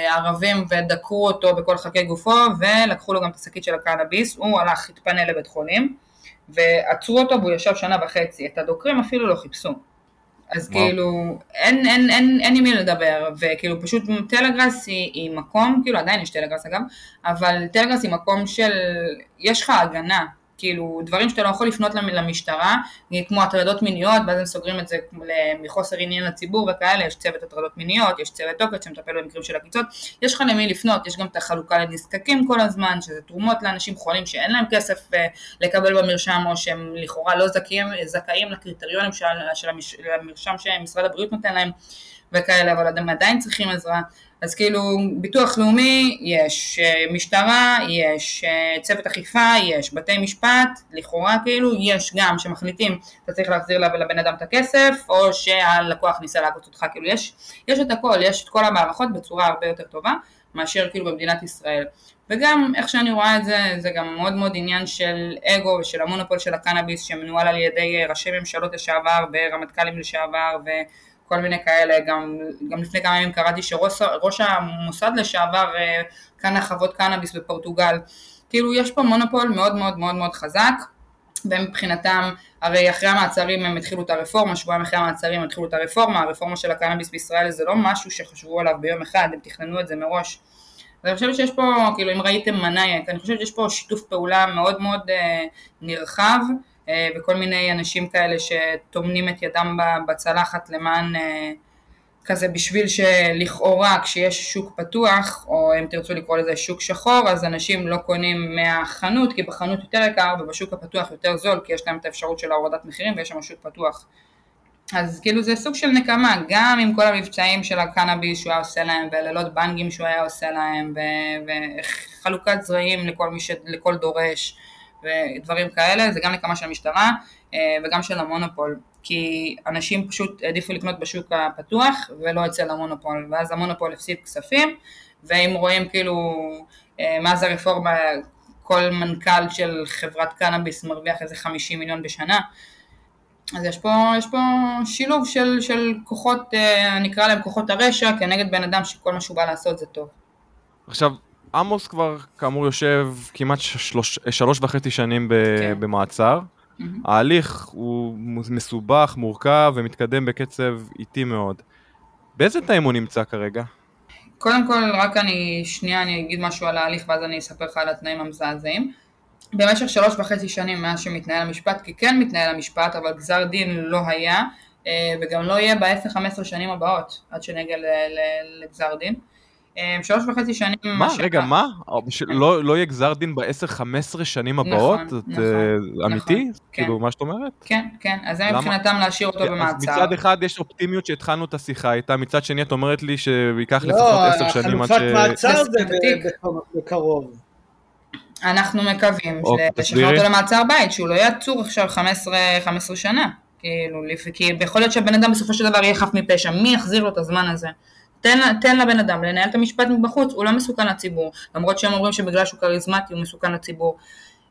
ערבים ודקרו אותו בכל חלקי גופו, ולקחו לו גם את השקית של הקנאביס, הוא הלך, התפנה לבית חולים, ועצרו אותו והוא ישב שנה וחצי. את הדוקרים אפילו לא חיפשו. אז וואו. כאילו, אין, אין, אין, אין עם מי לדבר, וכאילו פשוט טלגראס היא, היא מקום, כאילו עדיין יש טלגראס אגב, אבל טלגראס היא מקום של, יש לך הגנה, כאילו דברים שאתה לא יכול לפנות למשטרה, כמו הטרדות מיניות, ואז הם סוגרים את זה מחוסר עניין לציבור וכאלה, יש צוות הטרדות מיניות, יש צוות תוקת שמטפל במקרים של עקיצות, יש לך למי לפנות, יש גם את החלוקה לנזקקים כל הזמן, שזה תרומות לאנשים חולים שאין להם כסף אה, לקבל במרשם, או שהם לכאורה לא זכאים, זכאים לקריטריונים של, של המרשם שמשרד הבריאות נותן להם וכאלה, אבל הם עדיין צריכים עזרה. אז כאילו ביטוח לאומי יש, אה, משטרה יש, אה, צוות אכיפה יש, בתי משפט לכאורה כאילו יש גם שמחליטים אתה צריך להחזיר לבן אדם את הכסף או שהלקוח ניסה לעקוץ אותך כאילו יש, יש את הכל, יש את כל המערכות בצורה הרבה יותר טובה מאשר כאילו במדינת ישראל. וגם איך שאני רואה את זה זה גם מאוד מאוד עניין של אגו ושל המונופול של הקנאביס שמנוהל על ידי אה, ראשי ממשלות לשעבר ורמטכ"לים לשעבר ו... כל מיני כאלה, גם, גם לפני כמה ימים קראתי שראש המוסד לשעבר אה, קנה חוות קנאביס בפורטוגל, כאילו יש פה מונופול מאוד מאוד מאוד מאוד חזק, ומבחינתם, הרי אחרי המעצרים הם התחילו את הרפורמה, שבועיים אחרי המעצרים הם התחילו את הרפורמה, הרפורמה של הקנאביס בישראל זה לא משהו שחשבו עליו ביום אחד, הם תכננו את זה מראש. ואני חושבת שיש פה, כאילו אם ראיתם מנאייק, אני חושבת שיש פה שיתוף פעולה מאוד מאוד אה, נרחב, וכל מיני אנשים כאלה שטומנים את ידם בצלחת למען אה, כזה בשביל שלכאורה כשיש שוק פתוח או אם תרצו לקרוא לזה שוק שחור אז אנשים לא קונים מהחנות כי בחנות יותר יקר ובשוק הפתוח יותר זול כי יש להם את האפשרות של הורדת מחירים ויש שם שוק פתוח. אז כאילו זה סוג של נקמה גם עם כל המבצעים של הקנאביס שהוא היה עושה להם ולילות בנגים שהוא היה עושה להם וחלוקת זרעים לכל, מש... לכל דורש ודברים כאלה, זה גם נקמה של המשטרה אה, וגם של המונופול, כי אנשים פשוט העדיפו לקנות בשוק הפתוח ולא אצל המונופול, ואז המונופול הפסיד כספים, ואם רואים כאילו אה, מאז הרפורמה כל מנכ"ל של חברת קנאביס מרוויח איזה 50 מיליון בשנה, אז יש פה, יש פה שילוב של, של כוחות, אה, נקרא להם כוחות הרשע, כנגד בן אדם שכל מה שהוא בא לעשות זה טוב. עכשיו, עמוס כבר, כאמור, יושב כמעט שלוש, שלוש וחצי שנים ב, כן. במעצר. Mm-hmm. ההליך הוא מסובך, מורכב ומתקדם בקצב איטי מאוד. באיזה תנאים הוא נמצא כרגע? קודם כל, רק אני, שנייה אני אגיד משהו על ההליך ואז אני אספר לך על התנאים המזעזעים. במשך שלוש וחצי שנים מאז שמתנהל המשפט, כי כן מתנהל המשפט, אבל גזר דין לא היה, אה, וגם לא יהיה ב-10-15 שנים הבאות, עד שנגיע לגזר דין. אה, שלוש וחצי שנים. מה? רגע, מה? לא, לא יהיה גזר דין ב-10-15 שנים נכון, הבאות? נכון, זה נכון, אמיתי? כאילו, מה שאת אומרת? כן, כן, אז זה מבחינתם להשאיר אותו במעצר. מצד אחד יש אופטימיות שהתחלנו את השיחה איתה, מצד שני את אומרת לי שייקח לפחות 10 שנים עד ש... לא, חלופת מעצר זה בקרוב. אנחנו מקווים לשחרר אותו למעצר בית, שהוא לא יעצור עכשיו 15 שנה. כאילו, כי יכול להיות שהבן אדם בסופו של דבר יהיה חף מפשע, מי יחזיר לו את הזמן הזה? תן, תן לבן אדם לנהל את המשפט מבחוץ, הוא לא מסוכן לציבור, למרות שהם אומרים שבגלל שהוא כריזמטי הוא מסוכן לציבור,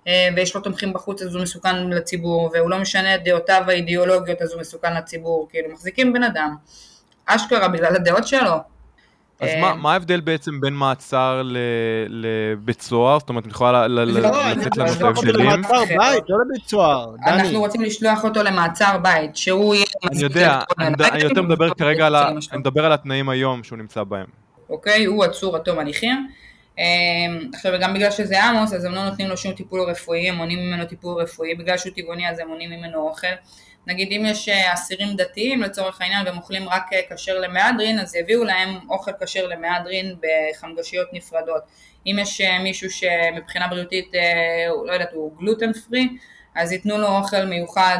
אה, ויש לו תומכים בחוץ אז הוא מסוכן לציבור, והוא לא משנה את דעותיו האידיאולוגיות אז הוא מסוכן לציבור, כאילו מחזיקים בן אדם, אשכרה בגלל הדעות שלו, אז מה, אה, מה ההבדל בעצם בין מעצר לבית סוהר? זאת אומרת, את יכולה לא, לתת לנו את ההבדלים? למעצר בית, לא לבית סוהר. אנחנו רוצים לשלוח אותו למעצר בית, שהוא יהיה... אני יודע, אני יותר מדבר כרגע על אני מדבר על התנאים היום שהוא נמצא בהם. אוקיי, הוא עצור עד תום הליכים. אה, עכשיו, גם בגלל שזה עמוס, אז הם לא נותנים לו שום טיפול רפואי, הם מונעים ממנו טיפול רפואי, בגלל שהוא טבעוני אז הם מונעים ממנו אוכל. נגיד אם יש אה, אסירים דתיים לצורך העניין והם אוכלים רק אה, כשר למהדרין אז יביאו להם אוכל כשר למהדרין בחמגשיות נפרדות. אם יש אה, מישהו שמבחינה בריאותית, לא יודעת, הוא גלוטן פרי אז ייתנו לו אוכל מיוחד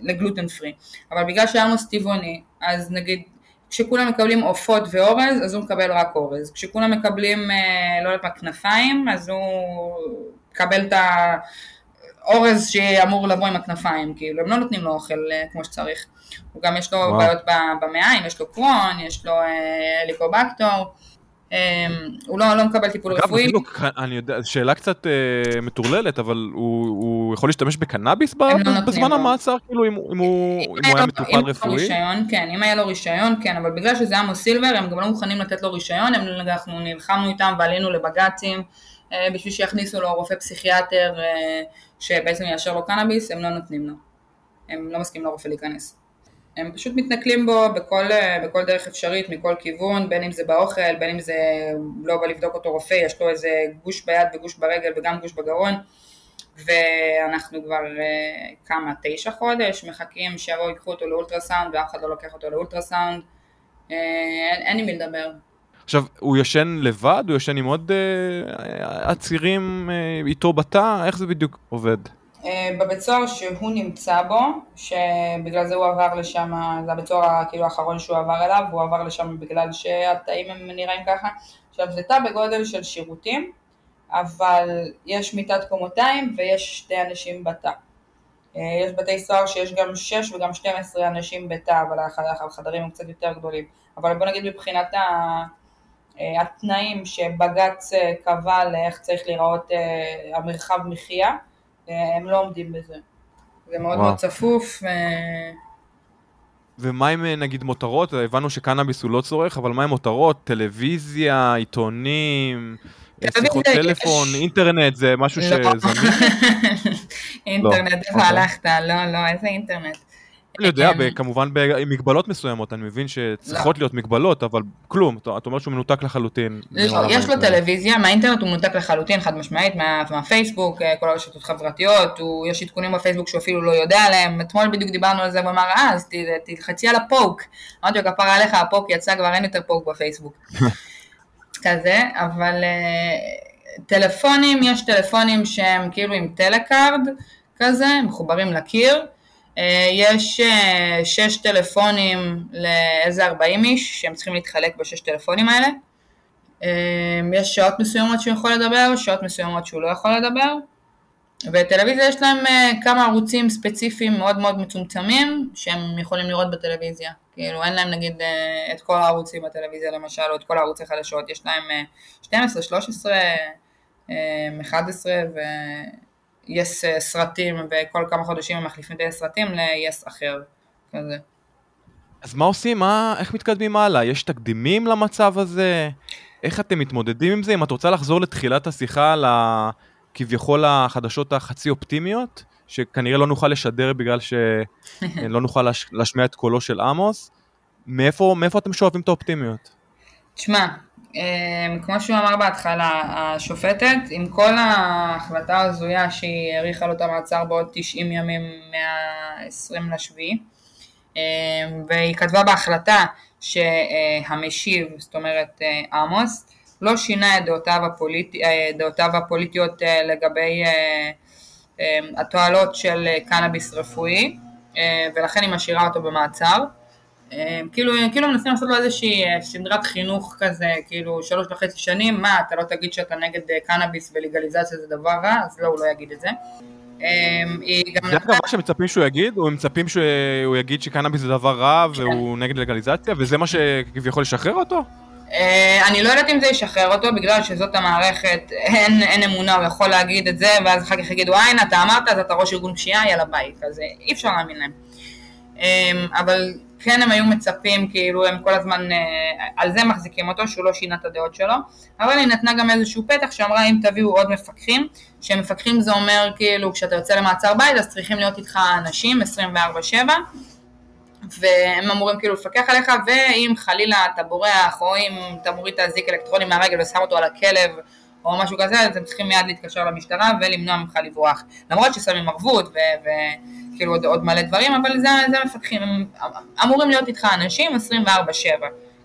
לגלוטן פרי. אבל בגלל שעמוס טבעוני אז נגיד כשכולם מקבלים עופות ואורז אז הוא מקבל רק אורז. כשכולם מקבלים, לא יודעת מה, כנפיים אז הוא מקבל את ה... אורז שאמור לבוא עם הכנפיים, כאילו, הם לא נותנים לו אוכל אה, כמו שצריך. הוא גם יש לו וואו. בעיות במעיים, יש לו קרון, יש לו אה, ליקובקטור, הוא לא, לא מקבל טיפול אגב, רפואי. אפילו, אני יודע, שאלה קצת אה, מטורללת, אבל הוא, הוא יכול להשתמש בקנאביס ב- לא בזמן. המעצר? כאילו, אם, אם הוא, אם הוא היה מטופל היה לו רפואי? רישיון, כן, אם היה לו רישיון, כן, אבל בגלל שזה עמוס סילבר, הם גם לא מוכנים לתת לו רישיון, הם, אנחנו נלחמנו איתם ועלינו לבג"צים אה, בשביל שיכניסו לו רופא פסיכיאטר אה, שבעצם יאשר לו קנאביס, הם לא נותנים לו. הם לא מסכימים לרופא להיכנס. הם פשוט מתנכלים בו בכל, בכל דרך אפשרית, מכל כיוון, בין אם זה באוכל, בין אם זה לא בא לבדוק אותו רופא, יש לו איזה גוש ביד וגוש ברגל וגם גוש בגרון. ואנחנו כבר אה, כמה, תשע חודש, מחכים שיבואו ייקחו אותו לאולטרסאונד ואף אחד לא לוקח אותו לאולטרסאונד. אה, אין, אין עם מי לדבר. עכשיו, הוא ישן לבד? הוא ישן עם עוד אה, עצירים אה, איתו בתא? איך זה בדיוק עובד? אה, בבית סוהר שהוא נמצא בו, שבגלל זה הוא עבר לשם, זה הבית סוהר כאילו האחרון שהוא עבר אליו, והוא עבר לשם בגלל שהתאים הם נראים ככה. עכשיו זה תא בגודל של שירותים, אבל יש מיטת קומותיים ויש שתי אנשים בתא. אה, יש בתי סוהר שיש גם 6 וגם 12 אנשים בתא, אבל הח- החדרים הם קצת יותר גדולים. אבל בוא נגיד מבחינת. אה, התנאים שבג"ץ אה, קבע לאיך צריך להיראות אה, המרחב מחיה, הם לא עומדים בזה. זה מאוד וואו. מאוד צפוף. ומה עם נגיד מותרות? הבנו שקנאביס הוא לא צורך, אבל מה עם מותרות? טלוויזיה, עיתונים, שיחות יש. טלפון, אינטרנט, זה משהו לא. שזמין? אינטרנט, איפה אוקיי. הלכת? לא, לא, איזה אינטרנט? אני יודע, ב- כמובן במגבלות מסוימות, אני מבין שצריכות להיות מגבלות, אבל כלום, אתה אתה אומר שהוא מנותק לחלוטין. לא, יש לו. טלוויזיה, מהאינטרנט הוא מנותק לחלוטין, חד משמעית, מה- מהפייסבוק, אה, כל הרשתות החברתיות, הוא- יש עדכונים בפייסבוק שהוא אפילו לא יודע עליהם, אתמול בדיוק דיברנו על זה, והוא אמר, אה, אז תלחצי על ה poke. אמרתי לו, כפרה עליך, ה poke יצא, כבר אין יותר poke בפייסבוק. כזה, אבל אה, טלפונים, יש טלפונים שהם כאילו עם טלקארד כזה, מחוברים לקיר. אה, יש אה, שש טלפונים לאיזה 40 איש שהם צריכים להתחלק בשש טלפונים האלה. אה, יש שעות מסוימות שהוא יכול לדבר, שעות מסוימות שהוא לא יכול לדבר. וטלוויזיה יש להם כמה ערוצים ספציפיים מאוד מאוד מצומצמים שהם יכולים לראות בטלוויזיה. כאילו אין להם נגיד את כל הערוצים בטלוויזיה למשל, או את כל הערוצי חדשות, יש להם אה, 12, 13, אה, 11 ויש אה, סרטים וכל כמה חודשים הם מחליפים את הסרטים ל-yes אחר, כזה. אז מה עושים? מה, איך מתקדמים הלאה? יש תקדימים למצב הזה? איך אתם מתמודדים עם זה? אם את רוצה לחזור לתחילת השיחה על. כביכול החדשות החצי אופטימיות, שכנראה לא נוכל לשדר בגלל שלא נוכל להש... להשמיע את קולו של עמוס, מאיפה, מאיפה אתם שואבים את האופטימיות? תשמע, כמו שהוא אמר בהתחלה, השופטת, עם כל ההחלטה ההזויה שהיא האריכה לו את המעצר בעוד 90 ימים מה-20 לשביעי, אה, והיא כתבה בהחלטה שהמשיב, זאת אומרת אה, עמוס, לא שינה את דעותיו, הפוליט... אה, דעותיו הפוליטיות אה, לגבי אה, התועלות של קנאביס רפואי, ולכן היא משאירה אותו במעצר. אה, כאילו, כאילו מנסים לעשות לו איזושהי אה, סדרת חינוך כזה, כאילו שלוש וחצי שנים, מה, אתה לא תגיד שאתה נגד אה, קנאביס ולגליזציה זה דבר רע, אז לא, הוא לא יגיד את זה. גם זה אגב מה שמצפים שהוא יגיד? או הם מצפים שהוא יגיד שקנאביס זה דבר רע והוא נגד לגליזציה? וזה מה שכביכול ישחרר אותו? אה, אני לא יודעת אם זה ישחרר אותו, בגלל שזאת המערכת, אין, אין אמונה, הוא יכול להגיד את זה, ואז אחר כך יגידו, אה, אתה אמרת, אז אתה ראש ארגון פשיעה, יאללה ביי, אז אי אפשר להאמין להם. אה, אבל כן הם היו מצפים, כאילו הם כל הזמן, אה, על זה מחזיקים אותו, שהוא לא שינה את הדעות שלו, אבל היא נתנה גם איזשהו פתח שאמרה אם תביאו עוד מפקחים, שמפקחים זה אומר כאילו כשאתה יוצא למעצר בית אז צריכים להיות איתך אנשים 24/7, והם אמורים כאילו לפקח עליך, ואם חלילה אתה בורח, או אם אתה מוריד את האזיק אלקטרוני מהרגל ושם אותו על הכלב, או משהו כזה, אז הם צריכים מיד להתקשר למשטרה ולמנוע ממך לברוח. למרות ששמים ערבות וכאילו עוד, עוד מלא דברים, אבל זה, זה מפקחים, הם אמורים להיות איתך אנשים 24/7,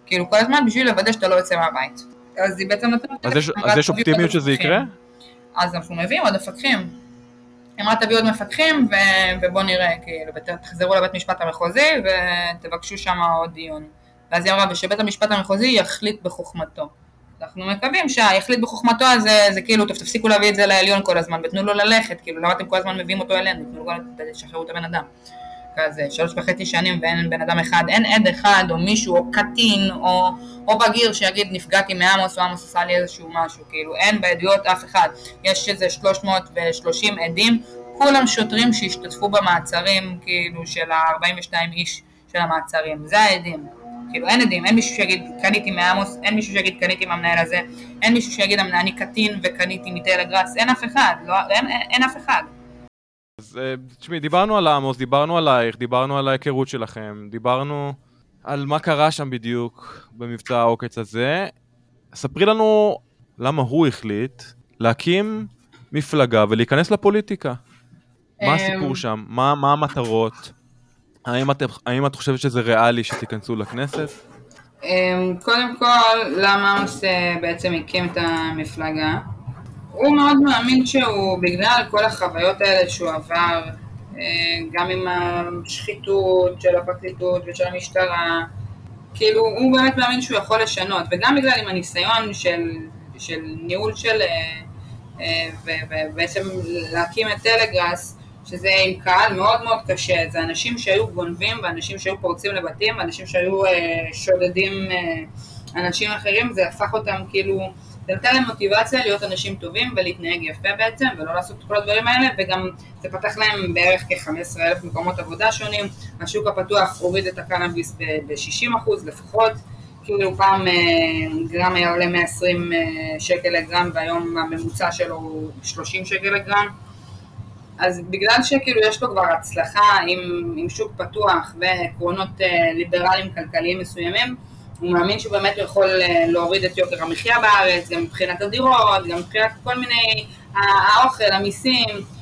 כאילו כל הזמן בשביל לוודא שאתה לא יוצא מהבית. אז היא בעצם נותנת... אז יש, אז יש אופטימיות שזה יקרה? אז אנחנו מביאים עוד מפקחים. אמרה תביאו עוד מפקחים ו... ובוא נראה, כאילו, ותחזרו לבית משפט המחוזי ותבקשו שם עוד דיון. ואז היא אמרה, ושבית המשפט המחוזי יחליט בחוכמתו. אנחנו מקווים שהיחליט בחוכמתו הזה, זה כאילו, טוב, תפסיקו להביא את זה לעליון כל הזמן, ותנו לו ללכת, כאילו, למה אתם כל הזמן מביאים אותו אלינו, תנו לו לשחררו את הבן אדם. כזה, שלוש וחצי שנים ואין בן אדם אחד, אין עד אחד או מישהו או קטין או, או בגיר שיגיד נפגעתי מעמוס או עמוס עשה לי איזשהו משהו, כאילו אין בעדויות אף אחד, יש איזה 330 עדים, כולם שוטרים שהשתתפו במעצרים כאילו של ה-42 איש של המעצרים, זה העדים. כאילו אין עדים, אין מישהו שיגיד קניתי מעמוס, אין מישהו שיגיד קניתי מהמנהל הזה, אין מישהו שיגיד אני קטין וקניתי מטלגראס, אין אף אחד, לא, אין, אין, אין אף אחד. אז אה, תשמעי, דיברנו על עמוס, דיברנו עלייך, דיברנו על ההיכרות שלכם, דיברנו על מה קרה שם בדיוק במבצע העוקץ הזה. ספרי לנו למה הוא החליט להקים מפלגה ולהיכנס לפוליטיקה. מה אמ, הסיפור שם? מה, מה המטרות? האם את, האם את חושבת שזה ריאלי שתיכנסו לכנסת? אמ, קודם כל, למה עמוס אה, בעצם הקים את המפלגה? הוא מאוד מאמין שהוא, בגלל כל החוויות האלה שהוא עבר, אה, גם עם השחיתות של הפרקליטות ושל המשטרה, כאילו הוא באמת מאמין שהוא יכול לשנות, וגם בגלל עם הניסיון של, של ניהול של, אה, ובעצם להקים את טלגראס, שזה עם קהל מאוד מאוד קשה, זה אנשים שהיו גונבים ואנשים שהיו פורצים לבתים, אנשים שהיו שודדים אנשים אחרים, זה הפך אותם כאילו זה נותן להם מוטיבציה להיות אנשים טובים ולהתנהג יפה בעצם, ולא לעשות את כל הדברים האלה, וגם זה פתח להם בערך כ-15 אלף מקומות עבודה שונים, השוק הפתוח הוריד את הקנאביס ב-60% לפחות, כאילו פעם אה, גרם היה עולה 120 אה, שקל לגרם, והיום הממוצע שלו הוא 30 שקל לגרם. אז בגלל שכאילו יש לו כבר הצלחה עם, עם שוק פתוח ועקרונות אה, ליברליים כלכליים מסוימים, הוא מאמין שהוא באמת יכול אה, להוריד את יוקר המחיה בארץ, גם מבחינת הדירות, גם מבחינת כל מיני, האוכל, המיסים, אה,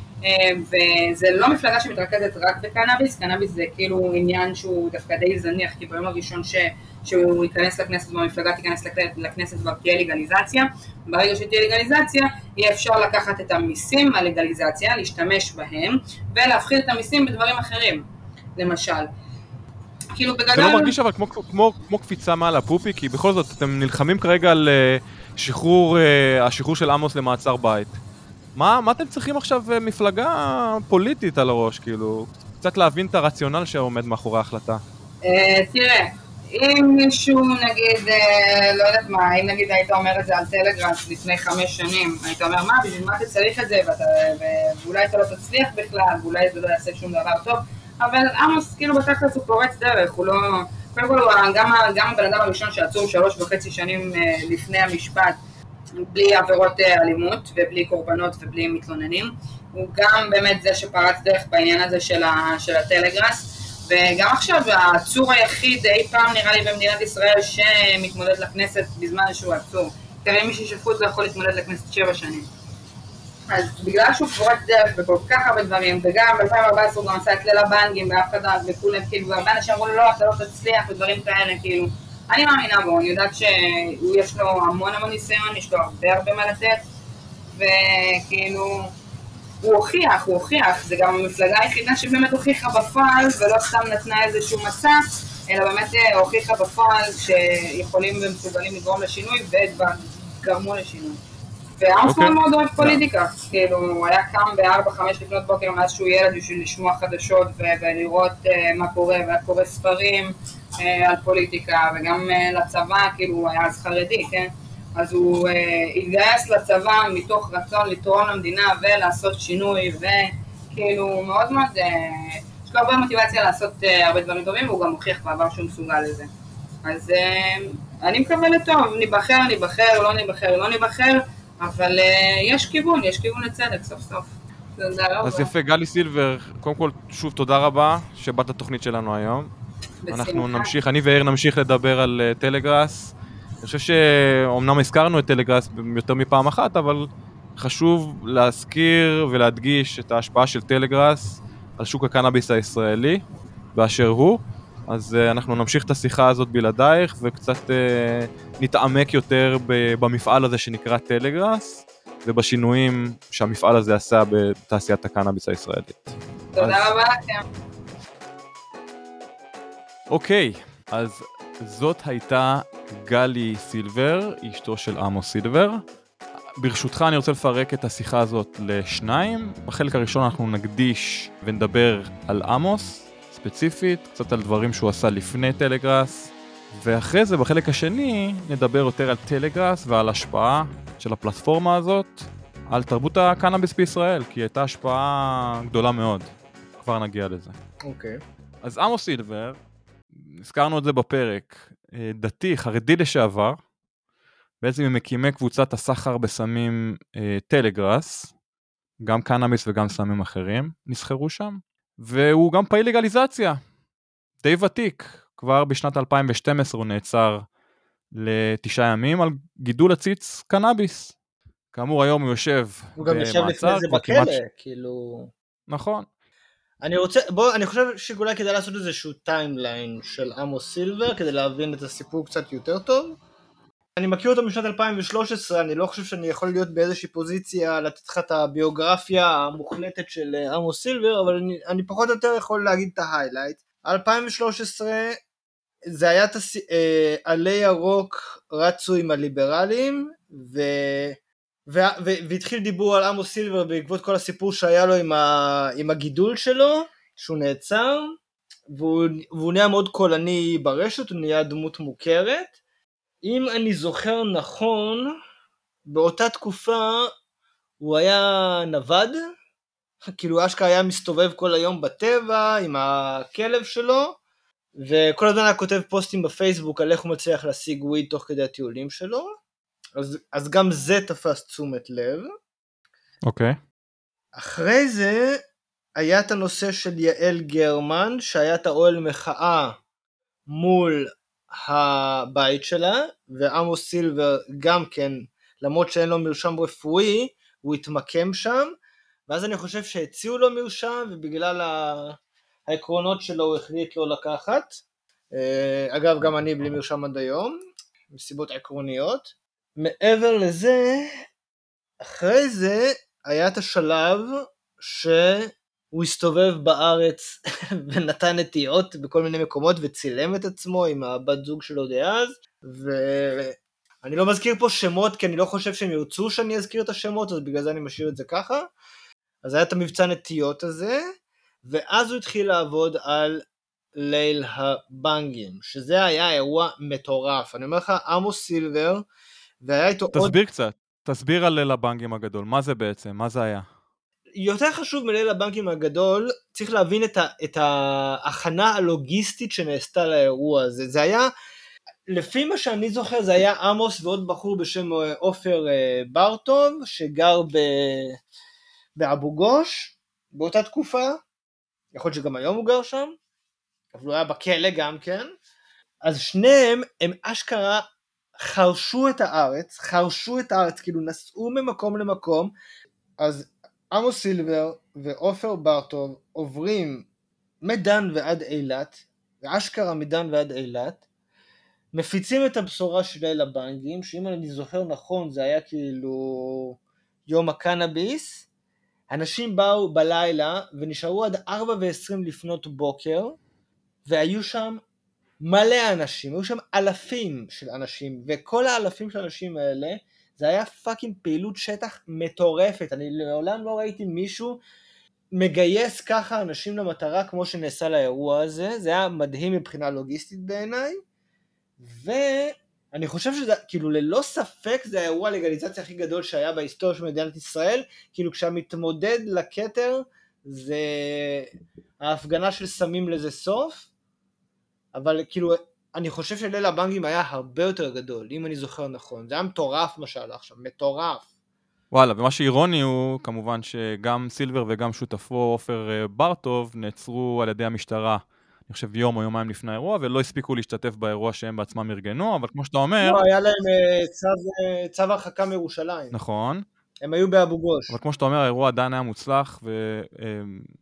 וזה לא מפלגה שמתרכזת רק בקנאביס, קנאביס זה כאילו עניין שהוא דווקא די זניח, כי ביום הראשון ש, שהוא ייכנס לכנסת והמפלגה תיכנס לכנסת כבר תהיה לגליזציה, ברגע שתהיה לגליזציה יהיה אפשר לקחת את המיסים מהלגליזציה, להשתמש בהם, ולהפחית את המיסים בדברים אחרים, למשל. כאילו בגדול... זה לא מרגיש אבל כמו, כמו, כמו קפיצה מעל הפופי, כי בכל זאת אתם נלחמים כרגע על uh, שחרור, uh, השחרור של עמוס למעצר בית. מה, מה אתם צריכים עכשיו uh, מפלגה פוליטית על הראש, כאילו? קצת להבין את הרציונל שעומד מאחורי ההחלטה. Uh, תראה, אם מישהו נגיד, uh, לא יודעת מה, אם נגיד היית אומר את זה על טלגראס לפני חמש שנים, היית אומר מה, בשביל מה אתה צריך את זה, ואתה, ואולי אתה לא תצליח בכלל, ואולי זה לא יעשה שום דבר טוב. אבל עמוס כאילו בתכלס הוא פורץ דרך, הוא לא... קודם כל גם, גם הבן אדם הראשון שעצור שלוש וחצי שנים אה, לפני המשפט בלי עבירות אה, אלימות ובלי קורבנות ובלי מתלוננים, הוא גם באמת זה שפרץ דרך בעניין הזה של, ה, של הטלגראס וגם עכשיו העצור היחיד אי פעם נראה לי במדינת ישראל שמתמודד לכנסת בזמן שהוא עצור. תראה מי ששפוט לא יכול להתמודד לכנסת שבע שנים. אז בגלל שהוא פורץ דרך בכל כך הרבה דברים, וגם ב-2014 הוא גם עשה את ליל הבנגים ואף אחד וכולם, כאילו, והרבה אנשים אמרו לו לא, אתה לא תצליח ודברים כאלה, כאילו, אני מאמינה בו, אני יודעת שיש לו המון המון ניסיון, יש לו הרבה הרבה מה לתת, וכאילו, הוא הוכיח, הוא הוכיח, זה גם המפלגה היחידה שבאמת הוכיחה בפועל, ולא סתם נתנה איזשהו מסע, אלא באמת אה, הוכיחה בפועל שיכולים ומסוגלים לגרום לשינוי, וכבר גרמו לשינוי. ועמוס מאוד מאוד אוהב פוליטיקה, כאילו הוא היה קם בארבע, חמש לפנות בוקר מאז שהוא ילד בשביל לשמוע חדשות ולראות אה, מה קורה, והיה קורא ספרים על פוליטיקה, וגם אה, לצבא, כאילו הוא היה אז חרדי, כן? אז הוא התגייס לצבא מתוך רצון לתרום למדינה ולעשות שינוי, וכאילו מאוד מאוד, יש לו הרבה מוטיבציה לעשות הרבה דברים טובים, והוא גם הוכיח בעבר שהוא מסוגל לזה. אז אני מקווה לטוב, ניבחר, ניבחר, לא ניבחר, לא ניבחר. אבל יש כיוון, יש כיוון לצדק סוף סוף. תודה רבה. אז יפה, גלי סילבר, קודם כל, שוב תודה רבה שבאת לתוכנית שלנו היום. בשמחה. אנחנו נמשיך, אני ויאיר נמשיך לדבר על uh, טלגראס. אני חושב שאומנם הזכרנו את טלגראס יותר מפעם אחת, אבל חשוב להזכיר ולהדגיש את ההשפעה של טלגראס על שוק הקנאביס הישראלי באשר הוא. אז uh, אנחנו נמשיך את השיחה הזאת בלעדייך וקצת uh, נתעמק יותר במפעל הזה שנקרא טלגראס ובשינויים שהמפעל הזה עשה בתעשיית הקנאביס הישראלית. תודה אז... רבה לכם. אוקיי, אז זאת הייתה גלי סילבר, אשתו של עמוס סילבר. ברשותך אני רוצה לפרק את השיחה הזאת לשניים. בחלק הראשון אנחנו נקדיש ונדבר על עמוס, ספציפית, קצת על דברים שהוא עשה לפני טלגראס, ואחרי זה בחלק השני נדבר יותר על טלגראס ועל השפעה של הפלטפורמה הזאת על תרבות הקנאביס בישראל, כי הייתה השפעה גדולה מאוד. כבר נגיע לזה. אוקיי. אז עמוס סילבר, הזכרנו את זה בפרק, אה, דתי, חרדי לשעבר, בעצם ממקימי קבוצת הסחר בסמים אה, טלגראס, גם קנאביס וגם סמים אחרים נסחרו שם, והוא גם פעיל לגליזציה, די ותיק, כבר בשנת 2012 הוא נעצר לתשעה ימים על גידול עציץ קנאביס. כאמור היום הוא יושב הוא גם יושב לפני זה בכלא, כמעט- כאילו... נכון. אני רוצה, בוא, אני חושב שאולי כדאי לעשות איזשהו timeline של עמוס סילבר כדי להבין את הסיפור קצת יותר טוב. אני מכיר אותו משנת 2013, אני לא חושב שאני יכול להיות באיזושהי פוזיציה לתת לך את הביוגרפיה המוחלטת של עמוס סילבר, אבל אני, אני פחות או יותר יכול להגיד את ה highlight. 2013 זה היה את הס... אה, עלי ירוק רצו עם הליברלים, ו... והתחיל דיבור על עמוס סילבר בעקבות כל הסיפור שהיה לו עם, ה... עם הגידול שלו, שהוא נעצר, והוא, והוא נהיה מאוד קולני ברשת, הוא נהיה דמות מוכרת. אם אני זוכר נכון, באותה תקופה הוא היה נווד, כאילו אשכרה היה מסתובב כל היום בטבע עם הכלב שלו, וכל הזמן היה כותב פוסטים בפייסבוק על איך הוא מצליח להשיג וויד תוך כדי הטיולים שלו, אז, אז גם זה תפס תשומת לב. אוקיי. אחרי זה היה את הנושא של יעל גרמן, שהיה את האוהל מחאה מול הבית שלה, ועמוס סילבר גם כן, למרות שאין לו מרשם רפואי, הוא התמקם שם, ואז אני חושב שהציעו לו מרשם, ובגלל העקרונות שלו הוא החליט לא לקחת. אה, אגב, גם אני בלי מרשם עד היום, מסיבות עקרוניות. מעבר לזה, אחרי זה היה את השלב שהוא הסתובב בארץ ונתן נטיעות בכל מיני מקומות וצילם את עצמו עם הבת זוג שלו דאז ואני לא מזכיר פה שמות כי אני לא חושב שהם ירצו שאני אזכיר את השמות אז בגלל זה אני משאיר את זה ככה. אז היה את המבצע נטיות הזה ואז הוא התחיל לעבוד על ליל הבנגים שזה היה אירוע מטורף. אני אומר לך עמוס סילבר והיה איתו עוד תסביר קצת. תסביר על ליל הבנקים הגדול, מה זה בעצם? מה זה היה? יותר חשוב מליל הבנקים הגדול, צריך להבין את, ה, את ההכנה הלוגיסטית שנעשתה לאירוע הזה. זה היה, לפי מה שאני זוכר, זה היה עמוס ועוד בחור בשם אה, עופר אה, ברטוב, שגר ב, באבו גוש באותה תקופה. יכול להיות שגם היום הוא גר שם, אבל הוא היה בכלא גם כן. אז שניהם הם אשכרה חרשו את הארץ, חרשו את הארץ, כאילו נסעו ממקום למקום, אז עמוס סילבר ועופר ברטוב עוברים מדן ועד אילת, ואשכרה מדן ועד אילת, מפיצים את הבשורה של ליל הבנגים, שאם אני זוכר נכון זה היה כאילו יום הקנאביס, אנשים באו בלילה ונשארו עד 4 ו-20 לפנות בוקר, והיו שם מלא אנשים, היו שם אלפים של אנשים, וכל האלפים של האנשים האלה, זה היה fucking פעילות שטח מטורפת, אני לעולם לא ראיתי מישהו מגייס ככה אנשים למטרה כמו שנעשה לאירוע הזה, זה היה מדהים מבחינה לוגיסטית בעיניי, ואני חושב שזה, כאילו ללא ספק זה האירוע הלגליזציה הכי גדול שהיה בהיסטוריה של מדינת ישראל, כאילו כשהמתמודד לכתר זה ההפגנה של שמים לזה סוף, אבל כאילו אני חושב שליל הבנקים היה הרבה יותר גדול, אם אני זוכר נכון. זה היה מטורף מה שהלך שם, מטורף. וואלה, ומה שאירוני הוא כמובן שגם סילבר וגם שותפו עופר אה, ברטוב נעצרו על ידי המשטרה, אני חושב יום או יומיים לפני האירוע, ולא הספיקו להשתתף באירוע שהם בעצמם ארגנו, אבל כמו שאתה אומר, לא, היה להם אה, צו, אה, צו הרחקה מירושלים. נכון, הם היו באבו גוש. אבל כמו שאתה אומר, האירוע עדיין היה מוצלח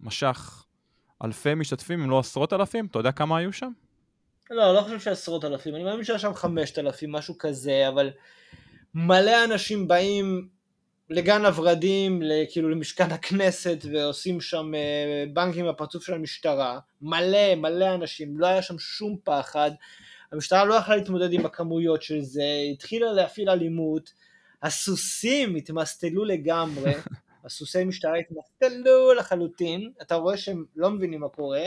ומשך אלפי משתתפים, אם לא עשרות אלפים, אתה יודע כמה היו שם? לא, לא חושב שעשרות אלפים, אני מאמין שהיה שם חמשת אלפים, משהו כזה, אבל מלא אנשים באים לגן הוורדים, כאילו למשכן הכנסת, ועושים שם אה, בנק עם הפרצוף של המשטרה. מלא, מלא אנשים, לא היה שם שום פחד. המשטרה לא יכלה להתמודד עם הכמויות של זה, התחילה להפעיל אלימות, הסוסים התמסטלו לגמרי, הסוסי משטרה התנפלו לחלוטין, אתה רואה שהם לא מבינים מה קורה,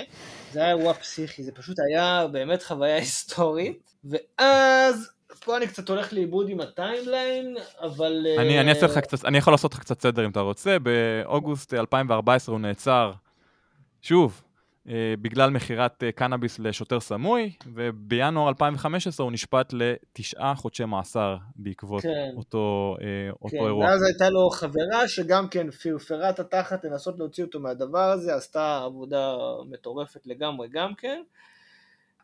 זה היה אירוע פסיכי, זה פשוט היה באמת חוויה היסטורית, ואז פה אני קצת הולך לאיבוד עם הטיימליין, אבל... אני, אה, אני לך קצת, אני יכול לעשות לך קצת סדר אם אתה רוצה. באוגוסט 2014 הוא נעצר, שוב, אה, בגלל מכירת אה, קנאביס לשוטר סמוי, ובינואר 2015 הוא נשפט לתשעה חודשי מאסר בעקבות כן. אותו, אה, אותו כן, אירוע. ואז הייתה לו חברה שגם כן פרפרה את התחת לנסות להוציא אותו מהדבר הזה, עשתה עבודה מטורפת לגמרי גם כן.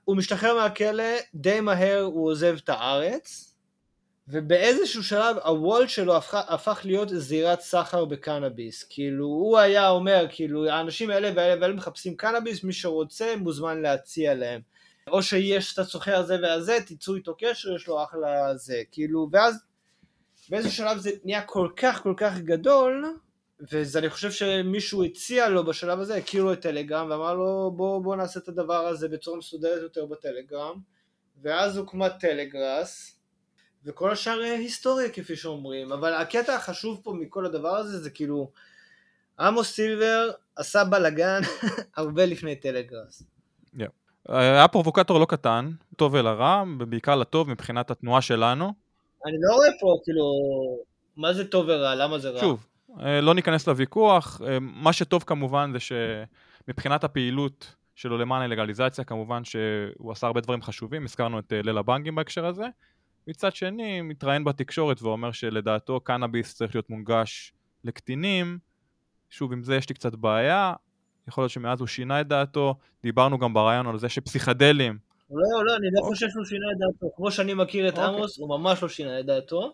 הוא משתחרר מהכלא, די מהר הוא עוזב את הארץ, ובאיזשהו שלב הוולט שלו הפך, הפך להיות זירת סחר בקנאביס. כאילו, הוא היה אומר, כאילו, האנשים האלה והאלה והאלה מחפשים קנאביס, מי שרוצה מוזמן להציע להם. או שיש את הסוחר הזה והזה, תיצרו איתו קשר, יש לו אחלה זה. כאילו, ואז באיזשהו שלב זה נהיה כל כך כל כך גדול, ואני חושב שמישהו הציע לו בשלב הזה, הכיר לו את טלגרם, ואמר לו בוא, בוא נעשה את הדבר הזה בצורה מסודרת יותר בטלגרם, ואז הוקמה טלגראס, וכל השאר אה, היסטוריה כפי שאומרים, אבל הקטע החשוב פה מכל הדבר הזה זה כאילו, עמוס סילבר עשה בלאגן הרבה לפני טלגראס. היה פרובוקטור לא קטן, טוב ולרע, ובעיקר לטוב מבחינת התנועה שלנו. אני לא רואה פה כאילו, מה זה טוב ורע, למה זה רע? שוב, אה, לא ניכנס לוויכוח, אה, מה שטוב כמובן זה שמבחינת הפעילות שלו למען הלגליזציה, כמובן שהוא עשה הרבה דברים חשובים, הזכרנו את אה, ליל הבנקים בהקשר הזה. מצד שני, מתראיין בתקשורת ואומר שלדעתו קנאביס צריך להיות מונגש לקטינים. שוב, עם זה יש לי קצת בעיה, יכול להיות שמאז הוא שינה את דעתו, דיברנו גם ברעיון על זה שפסיכדלים, לא, לא, אני לא אוקיי. חושב שהוא שינה את דעתו. כמו שאני מכיר את אוקיי. עמוס, הוא ממש לא שינה את דעתו.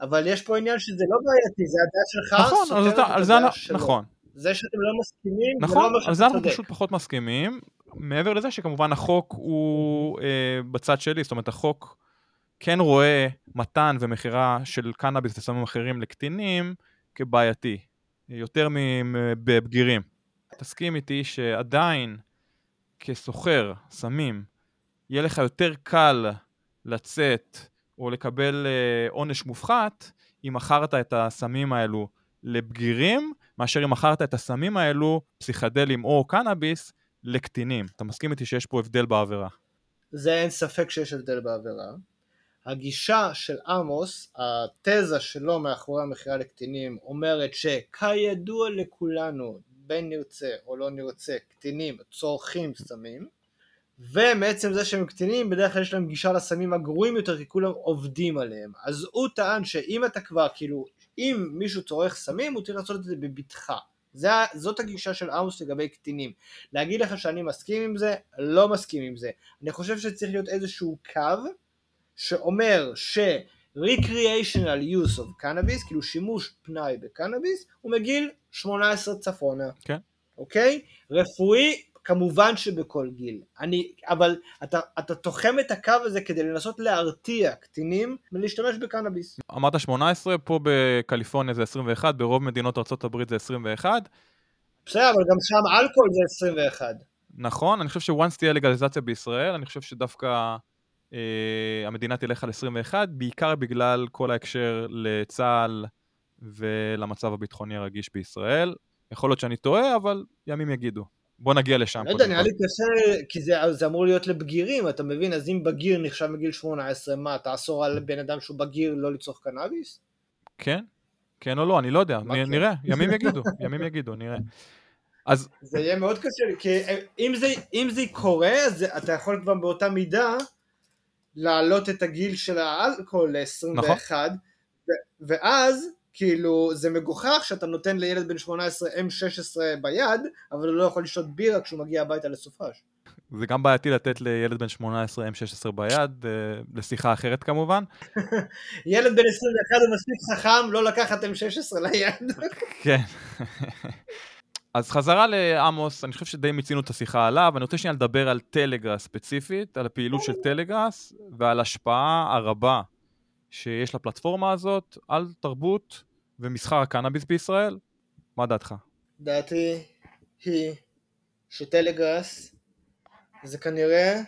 אבל יש פה עניין שזה לא בעייתי, זה הדעה שלך נכון, סותרת את על הדעה שלו. נכון, זה שאתם לא מסכימים, זה לא נכון, אומר על שאתה זה אנחנו. פשוט פחות מסכימים. מעבר לזה שכמובן החוק הוא אה, בצד שלי, זאת אומרת החוק כן רואה מתן ומכירה של קנאביס וסמים אחרים לקטינים כבעייתי, יותר מבבגירים. תסכים איתי שעדיין כסוחר סמים יהיה לך יותר קל לצאת או לקבל אה, עונש מופחת אם מכרת את הסמים האלו לבגירים, מאשר אם מכרת את הסמים האלו, פסיכדלים או קנאביס, לקטינים. אתה מסכים איתי שיש פה הבדל בעבירה? זה אין ספק שיש הבדל בעבירה. הגישה של עמוס, התזה שלו מאחורי המכירה לקטינים, אומרת שכידוע לכולנו, בין נרצה או לא נרצה, קטינים צורכים סמים, ומעצם זה שהם קטינים, בדרך כלל יש להם גישה לסמים הגרועים יותר, כי כולם עובדים עליהם. אז הוא טען שאם אתה כבר, כאילו, אם מישהו צורך סמים, הוא צריך לעשות את זה בבטחה. זה, זאת הגישה של עמוס לגבי קטינים. להגיד לך שאני מסכים עם זה, לא מסכים עם זה. אני חושב שצריך להיות איזשהו קו שאומר ש... recreational use of cannabis, כאילו שימוש פנאי בקנאביס, הוא מגיל 18 צפונה. כן. אוקיי? רפואי, כמובן שבכל גיל. אני, אבל אתה, אתה תוחם את הקו הזה כדי לנסות להרתיע קטינים מלהשתמש בקנאביס. אמרת 18, פה בקליפורניה זה 21, ברוב מדינות ארה"ב זה 21. בסדר, אבל גם שם אלכוהול זה 21. נכון, אני חושב שוואנס תהיה לגליזציה בישראל, אני חושב שדווקא אה, המדינה תלך על 21, בעיקר בגלל כל ההקשר לצה"ל ולמצב הביטחוני הרגיש בישראל. יכול להיות שאני טועה, אבל ימים יגידו. בוא נגיע לשם. לא יודע, נראה. לי קשה, כי זה, זה אמור להיות לבגירים, אתה מבין? אז אם בגיר נחשב מגיל 18, מה, תאסור על בן אדם שהוא בגיר לא לצרוך קנאביס? כן? כן או לא, אני לא יודע, נ- כן? נראה, ימים יגידו, ימים יגידו, נראה. אז זה יהיה מאוד קשה, כי אם זה, אם זה קורה, אז אתה יכול כבר באותה מידה להעלות את הגיל של האלכוהול ל-21, נכון. ואז כאילו זה מגוחך שאתה נותן לילד בן 18 M16 ביד, אבל הוא לא יכול לשתות בירה כשהוא מגיע הביתה לסופש. זה גם בעייתי לתת לילד בן 18 M16 ביד, אה, לשיחה אחרת כמובן. ילד בן 21 הוא מספיק חכם לא לקחת M16 ליד. כן. אז חזרה לעמוס, אני חושב שדי מיצינו את השיחה עליו, אני רוצה שנייה לדבר על טלגראס ספציפית, על הפעילות של טלגראס ועל ההשפעה הרבה שיש לפלטפורמה הזאת על תרבות ומסחר הקנאביס בישראל. מה דעתך? דעתי היא שטלגראס זה כנראה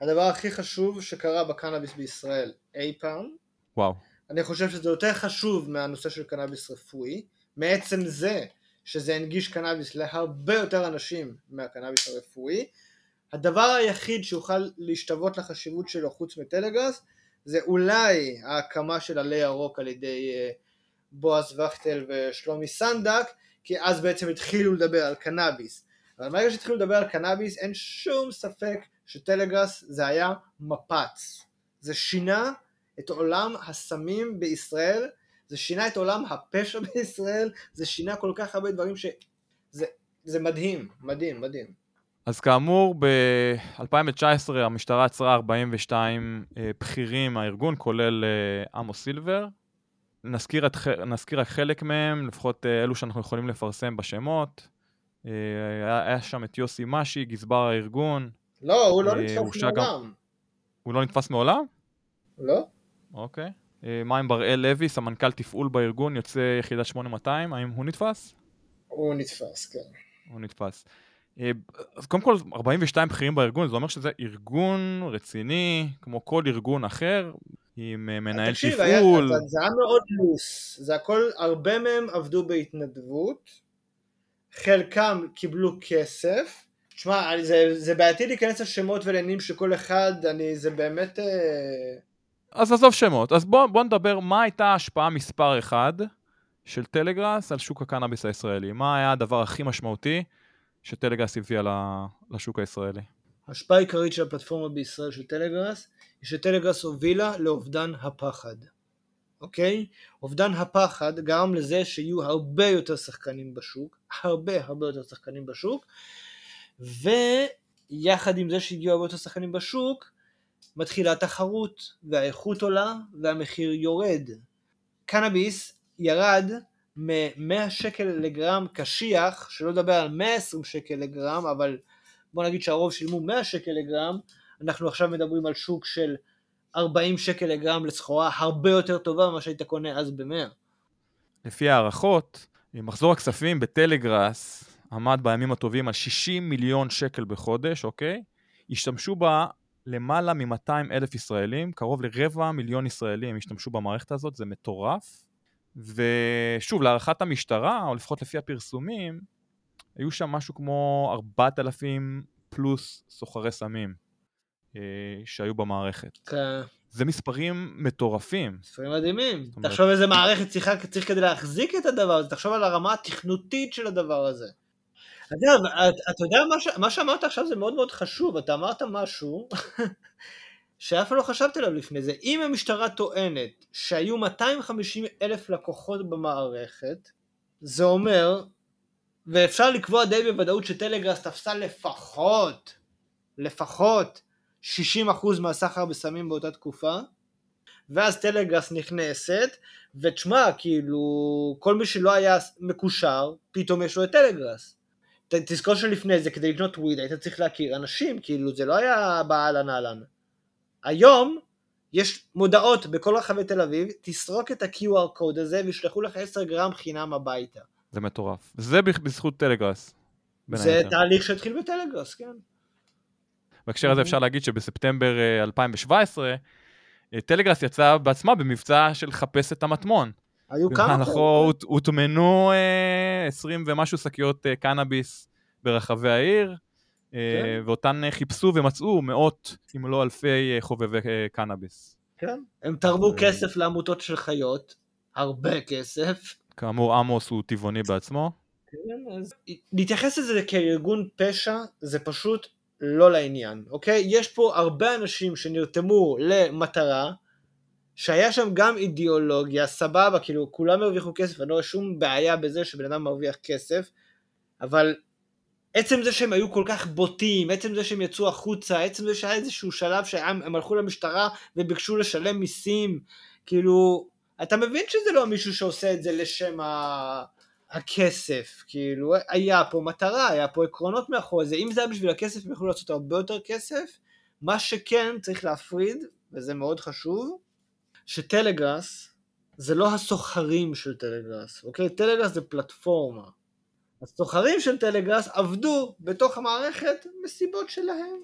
הדבר הכי חשוב שקרה בקנאביס בישראל אי פעם. וואו. אני חושב שזה יותר חשוב מהנושא של קנאביס רפואי, מעצם זה שזה הנגיש קנאביס להרבה יותר אנשים מהקנאביס הרפואי. הדבר היחיד שיוכל להשתוות לחשיבות שלו חוץ מטלגראס זה אולי ההקמה של עלי ירוק על ידי אה, בועז וכטל ושלומי סנדק, כי אז בעצם התחילו לדבר על קנאביס. אבל ברגע שהתחילו לדבר על קנאביס אין שום ספק שטלגראס זה היה מפץ. זה שינה את עולם הסמים בישראל, זה שינה את עולם הפשע בישראל, זה שינה כל כך הרבה דברים שזה זה מדהים, מדהים, מדהים. אז כאמור, ב-2019 המשטרה עצרה 42 אה, בכירים מהארגון, כולל אה, עמוס סילבר. נזכיר, את, נזכיר רק חלק מהם, לפחות אה, אלו שאנחנו יכולים לפרסם בשמות. היה, היה שם את יוסי משי, גזבר הארגון. לא, הוא לא נתפס מעולם. גם... הוא לא נתפס מעולם? לא. אוקיי. מה עם בראל לוי, סמנכ"ל תפעול בארגון, יוצא יחידת 8200, האם הוא נתפס? הוא נתפס, כן. הוא נתפס. אה, אז קודם כל 42 בכירים בארגון, זה אומר שזה ארגון רציני, כמו כל ארגון אחר, עם אה, מנהל תקשיב, תפעול. תקשיב, זה היה מאוד לוס, זה הכל, הרבה מהם עבדו בהתנדבות, חלקם קיבלו כסף, תשמע, זה, זה בעייתי להיכנס לשמות ולעניינים של כל אחד, אני, זה באמת... אה, אז עזוב שמות, אז בוא, בוא נדבר מה הייתה ההשפעה מספר אחד של טלגראס על שוק הקנאביס הישראלי, מה היה הדבר הכי משמעותי שטלגראס הביאה לשוק הישראלי? ההשפעה העיקרית של הפלטפורמה בישראל של טלגראס היא שטלגראס הובילה לאובדן הפחד. אוקיי? אובדן הפחד גרם לזה שיהיו הרבה יותר שחקנים בשוק, הרבה הרבה יותר שחקנים בשוק, ויחד עם זה שהגיעו הרבה יותר שחקנים בשוק, מתחילה התחרות, והאיכות עולה, והמחיר יורד. קנאביס ירד מ-100 שקל לגרם קשיח, שלא לדבר על 120 שקל לגרם, אבל בוא נגיד שהרוב שילמו 100 שקל לגרם, אנחנו עכשיו מדברים על שוק של 40 שקל לגרם לסחורה הרבה יותר טובה ממה שהיית קונה אז ב-100. לפי הערכות, מחזור הכספים בטלגראס עמד בימים הטובים על 60 מיליון שקל בחודש, אוקיי? השתמשו בה למעלה מ-200 אלף ישראלים, קרוב לרבע מיליון ישראלים השתמשו במערכת הזאת, זה מטורף. ושוב, להערכת המשטרה, או לפחות לפי הפרסומים, היו שם משהו כמו 4,000 פלוס סוחרי סמים אה, שהיו במערכת. כן. זה מספרים מטורפים. מספרים מדהימים. אומרת... תחשוב איזה מערכת צריכה, צריך כדי להחזיק את הדבר הזה, תחשוב על הרמה התכנותית של הדבר הזה. אגב, אתה יודע. מה שאמרת עכשיו זה מאוד מאוד חשוב, אתה אמרת משהו שאף פעם לא חשבתי עליו לפני זה. אם המשטרה טוענת שהיו 250 אלף לקוחות במערכת, זה אומר, ואפשר לקבוע די בוודאות שטלגראס תפסה לפחות, לפחות 60% מהסחר בסמים באותה תקופה, ואז טלגראס נכנסת, ותשמע, כאילו, כל מי שלא היה מקושר, פתאום יש לו את טלגראס. תזכור שלפני זה, כדי לקנות וויד, היית צריך להכיר אנשים, כאילו, זה לא היה באהלן אהלן. היום יש מודעות בכל רחבי תל אביב, תסרוק את ה-QR קוד הזה וישלחו לך 10 גרם חינם הביתה. זה מטורף. זה בזכות טלגראס. זה היתר. תהליך שהתחיל בטלגראס, כן. בהקשר הזה אפשר להגיד שבספטמבר 2017, אה, אה, טלגראס יצא בעצמה במבצע של חפש את המטמון. היו כמה כאלה. הוטמנו 20 אה, ומשהו שקיות קנאביס ברחבי העיר. כן. ואותן חיפשו ומצאו מאות, אם לא אלפי אה, חובבי אה, קנאביס. כן, הם תרמו כסף לעמותות של חיות, הרבה כסף. כאמור, עמוס הוא טבעוני בעצמו. כן, אז להתייחס לזה כארגון פשע זה פשוט לא לעניין, אוקיי? יש פה הרבה אנשים שנרתמו למטרה, שהיה שם גם אידיאולוגיה, סבבה, כאילו כולם הרוויחו כסף, אני לא רואה שום בעיה בזה שבן אדם מרוויח כסף, אבל עצם זה שהם היו כל כך בוטים, עצם זה שהם יצאו החוצה, עצם זה שהיה איזשהו שלב שהם הלכו למשטרה וביקשו לשלם מיסים, כאילו, אתה מבין שזה לא מישהו שעושה את זה לשם ה... הכסף, כאילו, היה פה מטרה, היה פה עקרונות מאחורי זה, אם זה היה בשביל הכסף הם יכלו לעשות הרבה יותר כסף, מה שכן צריך להפריד, וזה מאוד חשוב, שטלגראס זה לא הסוחרים של טלגראס, אוקיי? טלגראס זה פלטפורמה. הסוחרים של טלגראס עבדו בתוך המערכת מסיבות שלהם.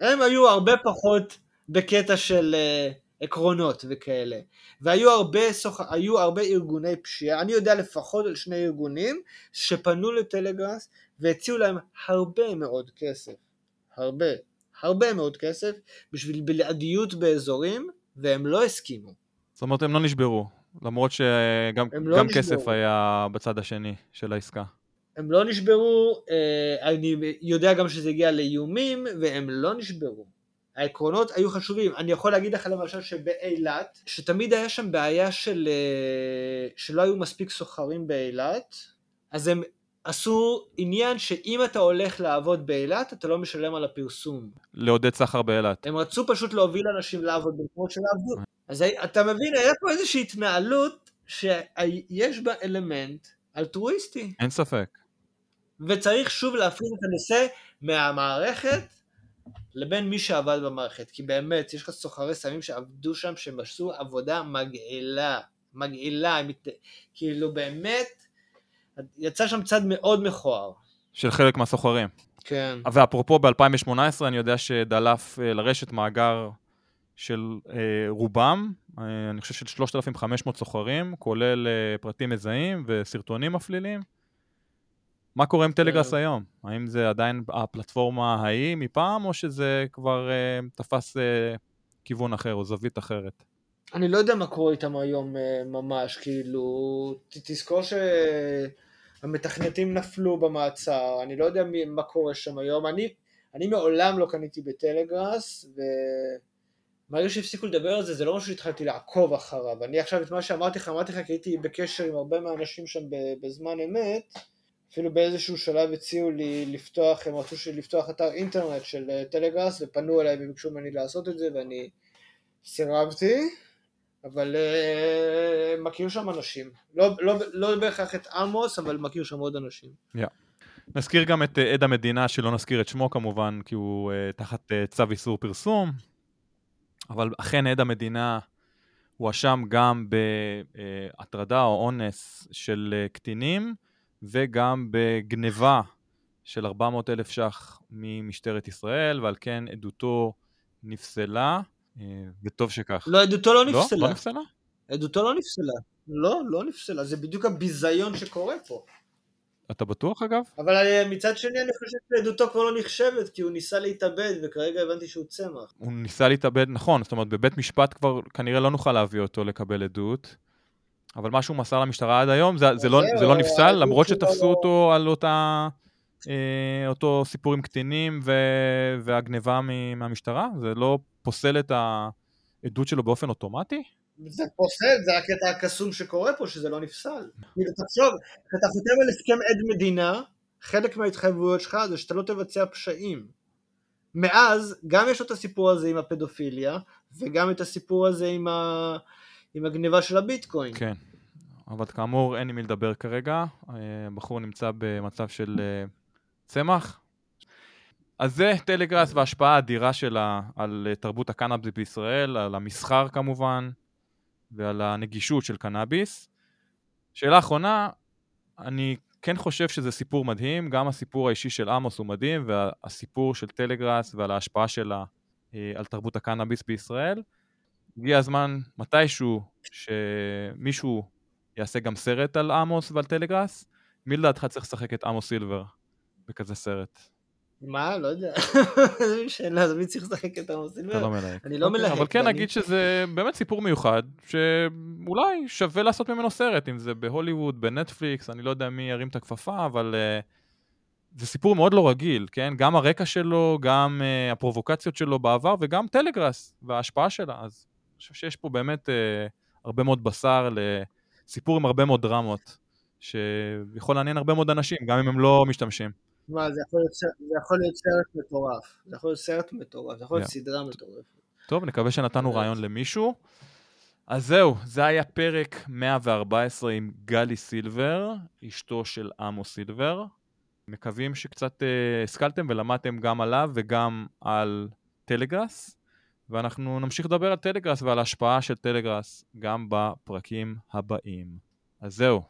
הם היו הרבה פחות בקטע של uh, עקרונות וכאלה. והיו הרבה, סוח... הרבה ארגוני פשיעה, אני יודע לפחות על שני ארגונים שפנו לטלגראס והציעו להם הרבה מאוד כסף, הרבה, הרבה מאוד כסף בשביל בלעדיות באזורים והם לא הסכימו. זאת אומרת, הם לא נשברו, למרות שגם לא גם נשברו. כסף היה בצד השני של העסקה. הם לא נשברו, אה, אני יודע גם שזה הגיע לאיומים והם לא נשברו. העקרונות היו חשובים. אני יכול להגיד לך למשל שבאילת, שתמיד היה שם בעיה של, אה, שלא היו מספיק סוחרים באילת, אז הם עשו עניין שאם אתה הולך לעבוד באילת, אתה לא משלם על הפרסום. לעודד סחר באילת. הם רצו פשוט להוביל אנשים לעבוד במקומות שלא עבדו. אז אתה מבין, היה פה איזושהי התנהלות שיש בה אלמנט אלטרואיסטי. אין ספק. וצריך שוב להפריד את הנושא מהמערכת לבין מי שעבד במערכת, כי באמת, יש לך סוחרי סמים שעבדו שם, שהם עשו עבודה מגעילה, מגעילה, כאילו באמת, יצא שם צד מאוד מכוער. של חלק מהסוחרים. כן. ואפרופו ב-2018 אני יודע שדלף אה, לרשת מאגר של אה, רובם, אה, אני חושב של 3,500 סוחרים, כולל אה, פרטים מזהים וסרטונים מפלילים. מה קורה עם טלגראס כן. היום? האם זה עדיין הפלטפורמה ההיא מפעם, או שזה כבר אה, תפס אה, כיוון אחר או זווית אחרת? אני לא יודע מה קורה איתם היום אה, ממש, כאילו, תזכור שהמתכנתים נפלו במעצר, אני לא יודע מי, מה קורה שם היום, אני, אני מעולם לא קניתי בטלגראס, ומהרגע שהפסיקו לדבר על זה, זה לא משהו שהתחלתי לעקוב אחריו, אני עכשיו את מה שאמרתי לך, אמרתי לך כי הייתי בקשר עם הרבה מהאנשים שם בזמן אמת, אפילו באיזשהו שלב הציעו לי לפתוח, הם רצו לפתוח אתר אינטרנט של אה, טלגראס, ופנו אליי וביקשו ממני לעשות את זה, ואני סירבתי. אבל uh, מכיר שם אנשים. לא, לא, לא בהכרח את עמוס, אבל מכיר שם עוד אנשים. נזכיר גם את אה, עד המדינה, שלא נזכיר את שמו כמובן, כי הוא אה, תחת אה, צו איסור פרסום, אבל אכן עד המדינה הואשם גם בהטרדה או אונס של קטינים, וגם בגניבה של 400 אלף ש"ח ממשטרת ישראל, ועל כן עדותו נפסלה, וטוב שכך. לא, עדותו לא לא? נפסלה. לא נפסלה? עדותו לא נפסלה. לא, לא נפסלה. זה בדיוק הביזיון שקורה פה. אתה בטוח אגב? אבל אה, מצד שני אני חושב שעדותו כבר לא נחשבת, כי הוא ניסה להתאבד, וכרגע הבנתי שהוא צמח. הוא ניסה להתאבד, נכון, זאת אומרת, בבית משפט כבר כנראה לא נוכל להביא אותו לקבל עדות, אבל מה שהוא מסר למשטרה עד היום, זה, זה, לא, זהו, זה לא נפסל, למרות שתפסו לא- אותו על אותה, אה, אותו סיפור עם קטינים ו, והגניבה מהמשטרה? זה לא פוסל את העדות שלו באופן אוטומטי? זה פוסל, זה הקטע הקסום שקורה פה, שזה לא נפסל. כאילו, תחשוב, כשאתה חותם על הסכם עד מדינה, חלק מההתחייבויות שלך זה שאתה לא תבצע פשעים. מאז, גם יש לו את הסיפור הזה עם הפדופיליה, וגם את הסיפור הזה עם, ה... עם הגניבה של הביטקוין. כן. אבל כאמור, אין עם מי לדבר כרגע, אה, הבחור נמצא במצב של אה, צמח. אז זה טלגראס וההשפעה האדירה שלה על אה, תרבות הקנאביס בישראל, על המסחר כמובן, ועל הנגישות של קנאביס. שאלה אחרונה, אני כן חושב שזה סיפור מדהים, גם הסיפור האישי של עמוס הוא מדהים, והסיפור של טלגראס ועל ההשפעה שלה אה, על תרבות הקנאביס בישראל. הגיע הזמן מתישהו שמישהו יעשה גם סרט על עמוס ועל טלגראס. מי לדעתך צריך לשחק את עמוס סילבר בכזה סרט? מה? לא יודע. איזה שאלה, אז מי צריך לשחק את עמוס אתה סילבר? לא מלהק. אני לא אוקיי, מלהק, אבל כן נגיד שזה באמת סיפור מיוחד, שאולי שווה לעשות ממנו סרט, אם זה בהוליווד, בנטפליקס, אני לא יודע מי ירים את הכפפה, אבל uh, זה סיפור מאוד לא רגיל, כן? גם הרקע שלו, גם uh, הפרובוקציות שלו בעבר, וגם טלגראס וההשפעה שלה. אז אני חושב שיש פה באמת uh, הרבה מאוד בשר לסיפור עם הרבה מאוד דרמות, שיכול לעניין הרבה מאוד אנשים, גם אם הם לא משתמשים. מה, זה יכול להיות סרט- זה יכול להיות סרט מטורף. זה יכול להיות סרט מטורף, זה יכול להיות Yeah. סדרה מטורפת. טוב, נקווה שנתנו. רעיון למישהו. אז זהו, זה היה פרק 114 עם גלי סילבר, אשתו של עמוס סילבר. מקווים שקצת אה, השכלתם ולמדתם גם עליו וגם על טלגראס, ואנחנו נמשיך לדבר על טלגראס ועל ההשפעה של טלגראס גם בפרקים הבאים. אז זהו,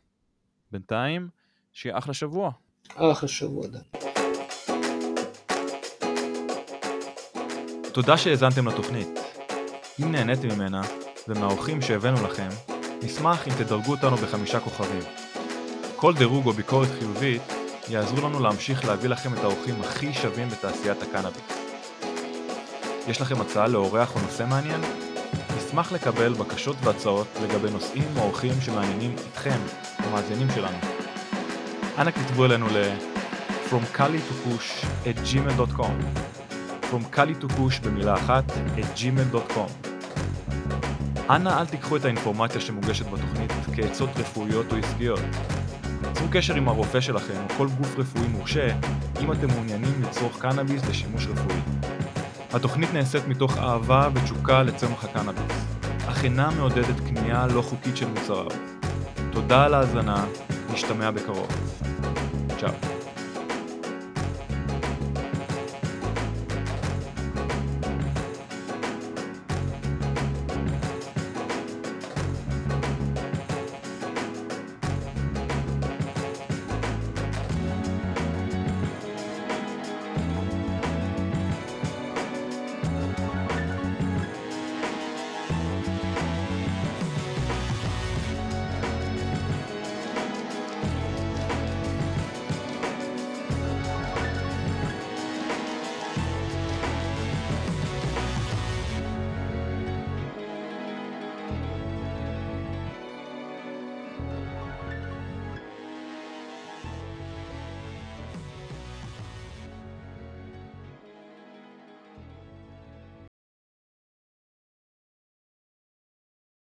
בינתיים, שיהיה אחלה שבוע. אחלה שבוע, דן. תודה שהאזנתם לתוכנית. אם נהניתם ממנה, ומהאורחים שהבאנו לכם, נשמח אם תדרגו אותנו בחמישה כוכבים. כל דירוג או ביקורת חיובית יעזרו לנו להמשיך להביא לכם את האורחים הכי שווים בתעשיית הקנאביס. יש לכם הצעה לאורח או נושא מעניין? נשמח לקבל בקשות והצעות לגבי נושאים או אורחים שמעניינים אתכם, המאזינים שלנו. אנא כתבו אלינו ל- From Kali to Push at gmail.com From Kali to Push במילה אחת at gmail.com אנא אל תיקחו את האינפורמציה שמוגשת בתוכנית כעצות רפואיות או עסקיות. צרו קשר עם הרופא שלכם או כל גוף רפואי מורשה אם אתם מעוניינים לצרוך קנאביס לשימוש רפואי. התוכנית נעשית מתוך אהבה ותשוקה לצמח הקנאביס, אך אינה מעודדת קנייה לא חוקית של מוצריו. תודה על ההאזנה, נשתמע בקרוב. צ'או.